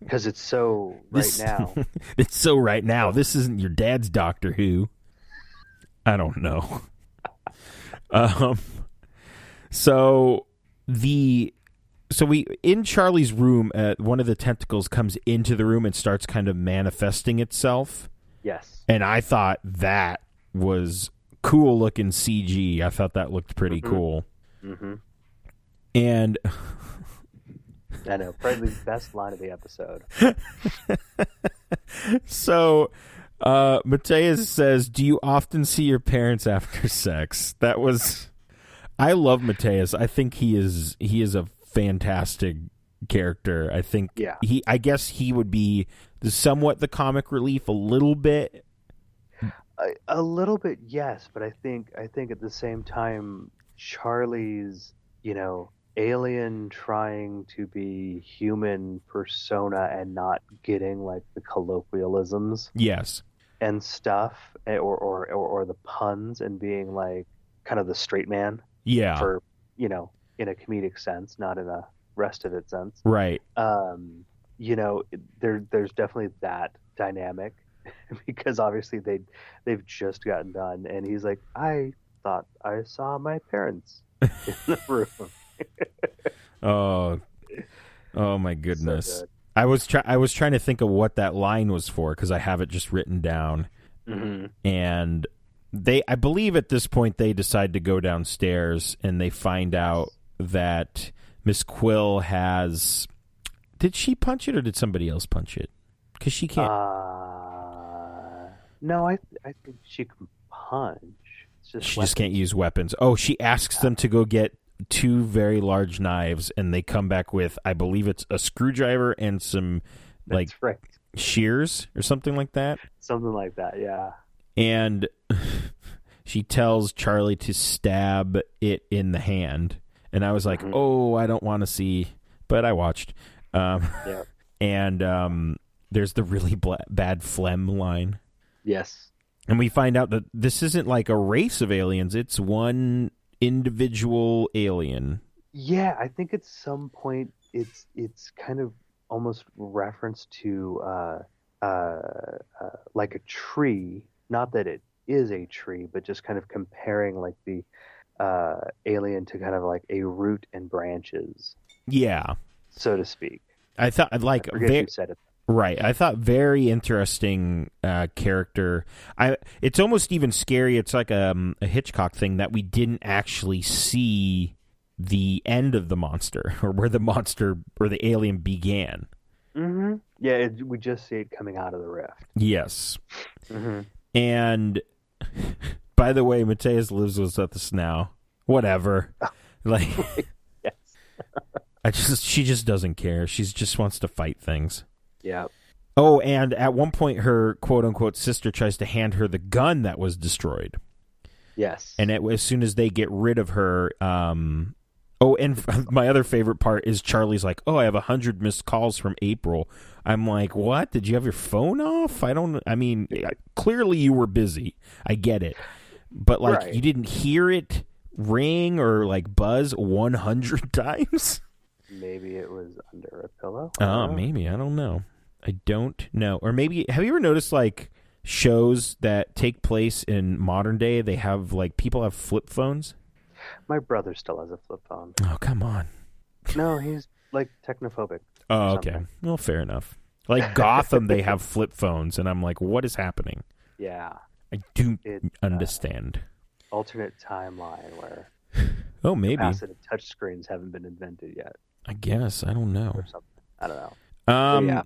because it's so
This-
right now. <laughs>
it's so right now. This isn't your dad's Doctor Who. I don't know. <laughs> um. So the so we in Charlie's room, uh, one of the tentacles comes into the room and starts kind of manifesting itself,
yes.
and I thought that was cool looking CG. I thought that looked pretty
Mhm.
cool,
hmm
and
I know. Probably the best line of the episode. <laughs>
so uh Matteusz says, "Do you often see your parents after sex?" That was I love Matteusz. I think he is he is a fantastic character. I think
Yeah.
he I guess he would be somewhat the comic relief a little bit.
A, a little bit, yes, but I think I think at the same time, Charlie's you know alien trying to be human persona and not getting like the colloquialisms
Yes.
and stuff, eh, or or or, or the puns and being like kind of the straight man
Yeah.
for you know in a comedic sense, not in a rest of it sense.
right.
um, you know, there there's definitely that dynamic <laughs> because obviously they they've just gotten done, and he's like, I thought I saw my parents <laughs> in the room.
Oh. Oh my
So
goodness.
good.
I was try- I was trying to think of what that line was for cuz I have it just written down.
Mhm.
and they i believe at this point they decide to go downstairs and they find out that miss quill has did she punch it or did somebody else punch it because she can't
Uh, no, I I think she can punch. Just
she just can't use weapons oh she asks them to go get two very large knives and they come back with i believe it's a screwdriver and some like
right.
shears or something like that
Something like that. Yeah.
and <laughs> she tells Charlie to stab it in the hand. And I was like,
Mhm.
"Oh, I don't want to see," but I watched. Um,
Yeah. <laughs>
and um, there's the really bla- bad phlegm line,
Yes.
and we find out that this isn't like a race of aliens; it's one individual alien.
Yeah, I think at some point it's it's kind of almost reference to uh, uh, uh, like a tree. Not that it is a tree, but just kind of comparing like the uh, alien to kind of like a root and branches,
Yeah,
so to speak.
I thought like
I forget
ve-
who said it.
Right. I thought very interesting uh, character. I. It's almost even scary. It's like a, um, a Hitchcock thing that we didn't actually see the end of the monster <laughs> or where the monster or the alien began.
Mm-hmm. Yeah, it, we just see it coming out of the rift.
Yes.
Mm-hmm.
And <laughs> by the way, Matteusz lives with us now. Whatever. <laughs> Like
Yes.
I just she just doesn't care. She just wants to fight things.
Yeah.
Oh, and at one point her quote unquote sister tries to hand her the gun that was destroyed.
Yes.
And it, as soon as they get rid of her, um Oh, and <laughs> my other favorite part is Charlie's like, "Oh, I have a hundred missed calls from April." I'm like, "What? Did you have your phone off?" I don't. I mean, clearly you were busy. I get it, but like,
Right.
you didn't hear it ring or like buzz 100 <laughs> times.
maybe it was under a pillow.
Oh,
I
maybe I don't know. I don't know. Or maybe have you ever noticed like shows that take place in modern day? They have like people have flip phones.
My brother still has a flip phone.
Oh, come on.
No, he's like technophobic. <laughs>
Oh, okay.
something.
Well, fair enough. Like Gotham, they have flip phones, and I'm like, what is happening?
Yeah.
I do
It,
understand.
Alternate timeline where <sighs>
oh, maybe.
capacitive touchscreens haven't been invented yet,
I guess. I don't know.
I don't know.
Um,
yeah.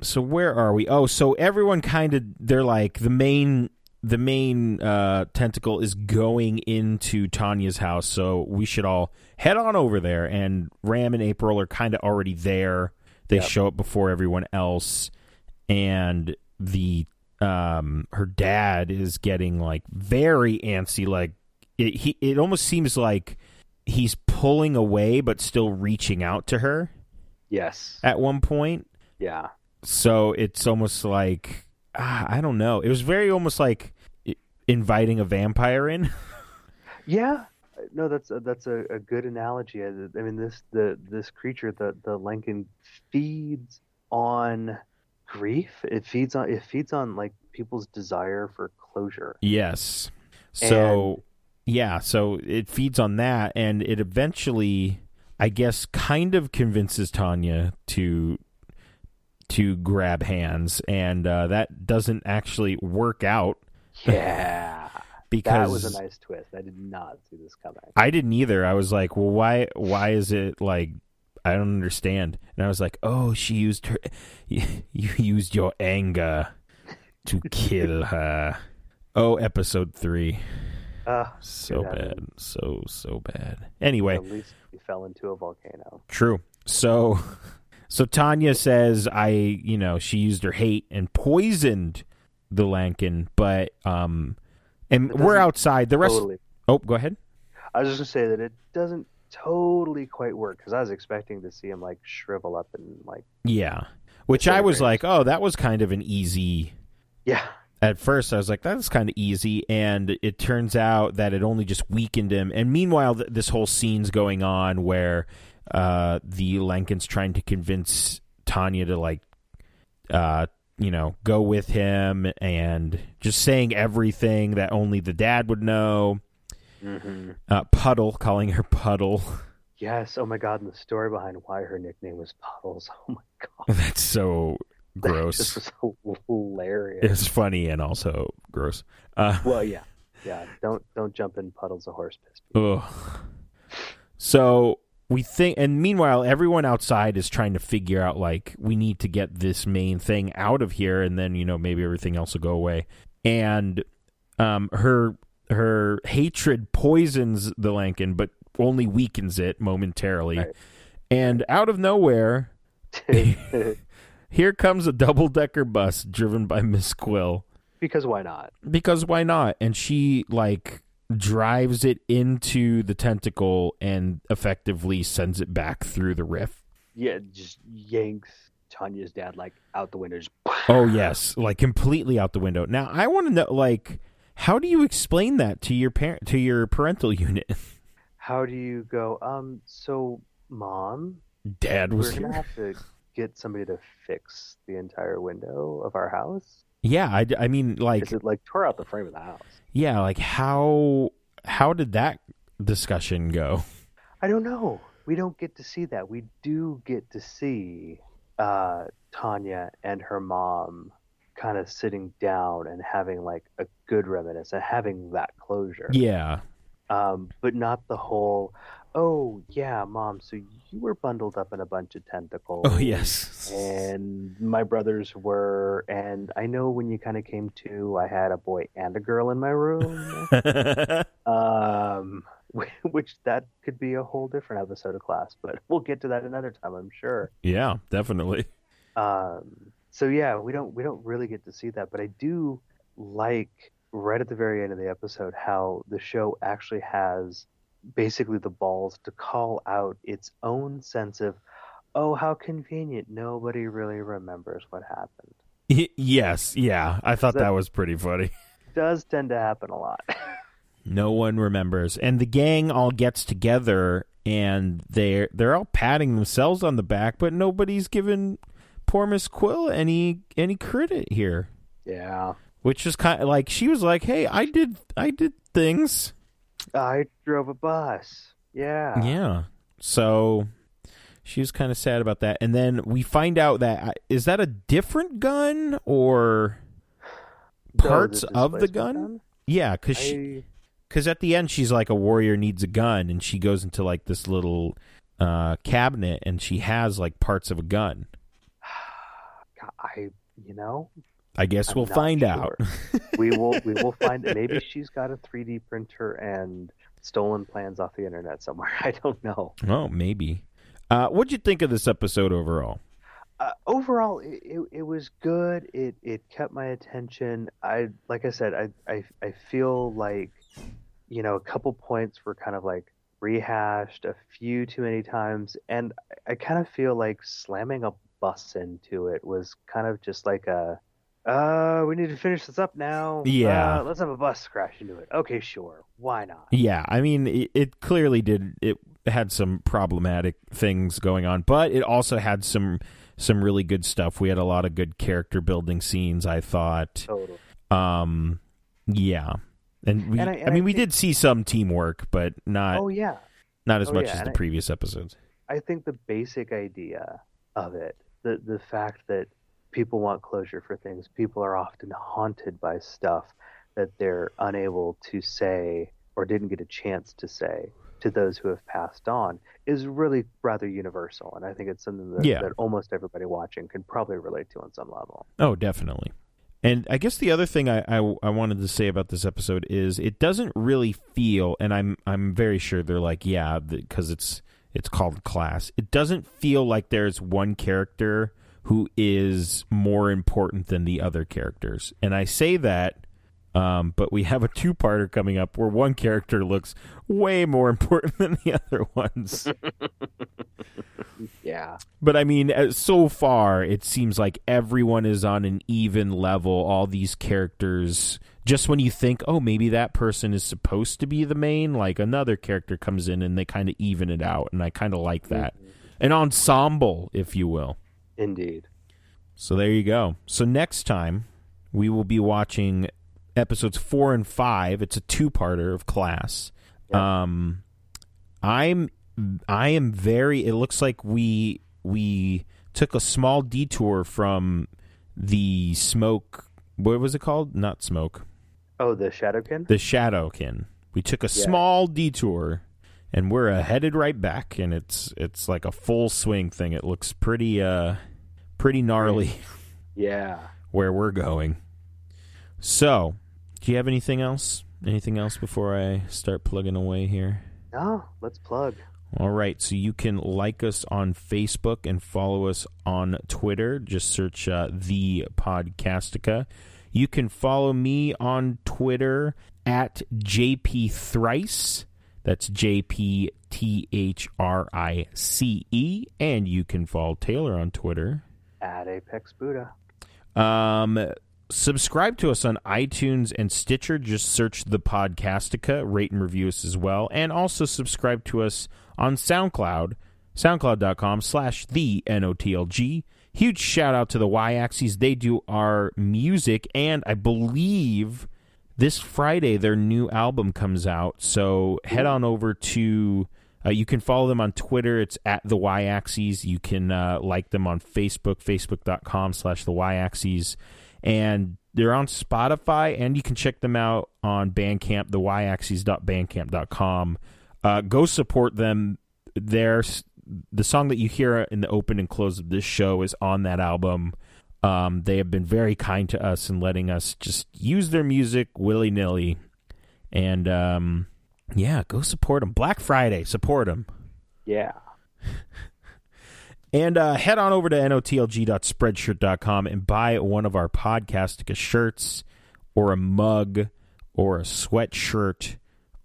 so where are we? Oh, so everyone kind of they're like the main the main uh, tentacle is going into Tanya's house, so we should all head on over there. And Ram and April are kind of already there. They
Yep.
show up before everyone else, and the um her dad is getting like very antsy. Like it, he it almost seems like he's pulling away, but still reaching out to her
Yes.
at one point
Yeah.
so it's almost like ah, I don't know. It was very almost like inviting a vampire in. <laughs>
Yeah. No, that's a, that's a, a good analogy. I I mean, this the this creature, the the Lankin, feeds on grief. It feeds on it feeds on like people's desire for closure.
yes. So yeah, so it feeds on that, and it eventually, I guess, kind of convinces Tanya to to grab hands, and uh, that doesn't actually work out
Yeah.
because <laughs>
that was a nice twist. I did not see this coming.
I didn't either. I was like, well, why? Why is it like? I don't understand. And I was like, oh, she used her. <laughs> You used your anger to <laughs> kill her. Oh, episode three.
Uh,
So bad. So so bad. Anyway,
at least he fell into a volcano.
true. So, so Tanya says, I, you know, she used her hate and poisoned the Lankin, but um, and we're outside. The rest.
Totally.
Oh, go ahead.
I was just gonna say that it doesn't totally quite work because I was expecting to see him like shrivel up and like
Yeah. Which I was like, oh, that was kind of an easy.
yeah
At first, I was like, that's kind of easy. And it turns out that it only just weakened him. And meanwhile, th- this whole scene's going on where uh, the Lankin's trying to convince Tanya to, like, uh, you know, go with him and just saying everything that only the dad would know.
Hmm
Uh, Puddle, calling her Puddle.
yes oh my god and the story behind why her nickname was Puddles <laughs> oh my god
that's so <laughs> gross.
just was hilarious
It's funny and also gross. Uh,
well yeah yeah don't don't jump in puddles of horse piss.
Ugh. So we think, and meanwhile, everyone outside is trying to figure out like we need to get this main thing out of here, and then you know maybe everything else will go away. And um, her her hatred poisons the Lankin, but only weakens it momentarily.
Right.
And out of nowhere, <laughs> here comes a double decker bus driven by Miss Quill
because why not
because why not? And she like drives it into the tentacle and effectively sends it back through the rift.
yeah just yanks Tanya's dad like out the window just
Oh yes, like completely out the window. Now I want to know like how do you explain that to your parent to your parental <laughs> unit?
how do you go um so mom
Dad was
we're
here.
gonna have to get somebody to fix the entire window of our house
Yeah, I, I mean like
is it like tore out the frame of the house
yeah, like how how did that discussion go?
I don't know. We don't get to see that. We do get to see uh, Tanya and her mom kind of sitting down and having like a good reminiscence and having that closure.
Yeah.
Um, but not the whole, oh yeah, mom, so you were bundled up in a bunch of tentacles.
Oh yes.
And my brothers were, and I know when you kind of came to, I had a boy and a girl in my room. <laughs> um, <laughs> which that could be a whole different episode of class, but we'll get to that another time, I'm sure.
yeah, definitely.
Um, so yeah, we don't we don't really get to see that, but I do like right at the very end of the episode how the show actually has basically the balls to call out its own sense of oh how convenient nobody really remembers what happened
yes, yeah. I thought
That-
that was pretty funny. <laughs>
does tend to happen a lot <laughs>
No one remembers, and the gang all gets together, and they're they're all patting themselves on the back, but nobody's giving poor Miss Quill any any credit here.
yeah
Which is kind of like she was like, "Hey, I did I did things."
i drove a bus yeah
Yeah. So she was kind of sad about that, and then we find out that uh, that a different gun or
No,
parts of the
displacement
gun? yeah, because she because at the end she's like a warrior needs a gun and she goes into like this little uh cabinet and she has like parts of a gun
I you know
i guess
I'm
we'll find
sure.
out
we will we will <laughs> find maybe she's got a 3D printer and stolen plans off the internet somewhere. <laughs> I don't know.
oh maybe uh what'd you think of this episode overall
Uh, overall, it, it, it was good. It it kept my attention. I like I said, I, I I feel like you know a couple points were kind of like rehashed a few too many times, and I, I kind of feel like slamming a bus into it was kind of just like a. Uh, we need to finish this up now.
Yeah.
Uh, let's have a bus crash into it. Okay, sure. Why not?
yeah i mean it, it clearly did it had some problematic things going on but it also had some some really good stuff we had a lot of good character building scenes i thought
Totally.
um yeah and we
And I-
I,
and I
mean we
think-
did see some teamwork but not
Oh yeah.
not as
oh,
much
yeah,
as
and
the
I-
previous episodes
I think the basic idea of it, the the fact that people want closure for things, people are often haunted by stuff that they're unable to say or didn't get a chance to say to those who have passed on is really rather universal and I think it's something that,
Yeah.
that almost everybody watching can probably relate to on some level.
Oh, definitely. And I guess the other thing I, I, I wanted to say about this episode is it doesn't really feel, and I'm I'm very sure they're like, yeah, because it's it's called class. It doesn't feel like there's one character who is more important than the other characters, and I say that. Um, but we have a two-parter coming up where one character looks way more <laughs> important than the other ones. <laughs>
Yeah.
But I mean, uh, so far, it seems like everyone is on an even level. All these characters, just when you think, oh, maybe that person is supposed to be the main, like another character comes in and they kind of even it out. And I kind of like that. An ensemble, if you will.
Indeed.
So there you go. So next time, we will be watching episodes four and five. It's a two parter of class.
Yeah.
Um, I'm I am very. It looks like we we took a small detour from the smoke. What was it called? Not smoke.
Oh, the Shadowkin?
The Shadowkin. We took a small detour, and we're uh, headed right back. And it's it's like a full swing thing. It looks pretty uh pretty gnarly
Yeah. <laughs>
where we're going. So, do you have anything else? Anything else before I start plugging away here?
No, let's plug.
All right, so you can like us on Facebook and follow us on Twitter. Just search uh, the Podcastica. You can follow me on Twitter at JP Thrice. That's J P T H R I C E. And you can follow Taylor on Twitter
At Apex Buddha.
um, subscribe to us on iTunes and Stitcher. Just search the Podcastica, rate and review us as well. And also subscribe to us on SoundCloud, soundcloud.com slash the N-O-T-L-G. Huge shout out to the Y-Axis. They do our music, and I believe this Friday their new album comes out. So head on over to Uh, you can follow them on Twitter. It's at the Y Axes. You can uh, like them on Facebook, facebook.com slash the Y Axes. And they're on Spotify, and you can check them out on Bandcamp, the Y yaxes.bandcamp.com. Uh, go support them. There's the song that you hear in the open and close of this show is on that album. Um, they have been very kind to us and letting us just use their music willy nilly. And um, yeah, go support them. Black Friday, support them.
Yeah. <laughs>
and uh, head on over to notlg.spreadshirt.com and buy one of our Podcastica shirts or a mug or a sweatshirt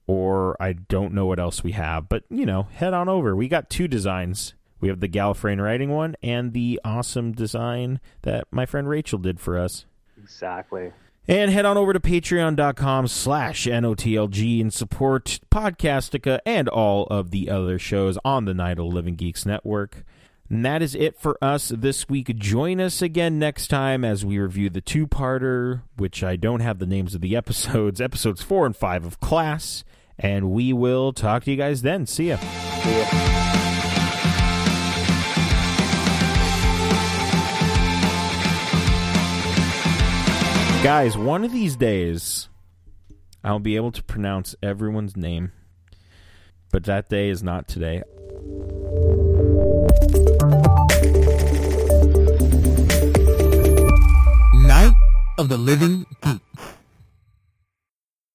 or I don't know what else we have. But, you know, head on over. We got two designs. We have the Gallifreyan writing one and the awesome design that my friend Rachel did for us.
Exactly.
And head on over to patreon.com slash NOTLG and support Podcastica and all of the other shows on the Night of Living Geeks Network. And that is it for us this week. Join us again next time as we review the two parter, which I don't have the names of the episodes, <laughs> episodes four and five of Class. And we will talk to you guys then. See ya.
See ya.
Guys, one of these days, I'll be able to pronounce everyone's name. But that day is not today.
Night of the Living Geek.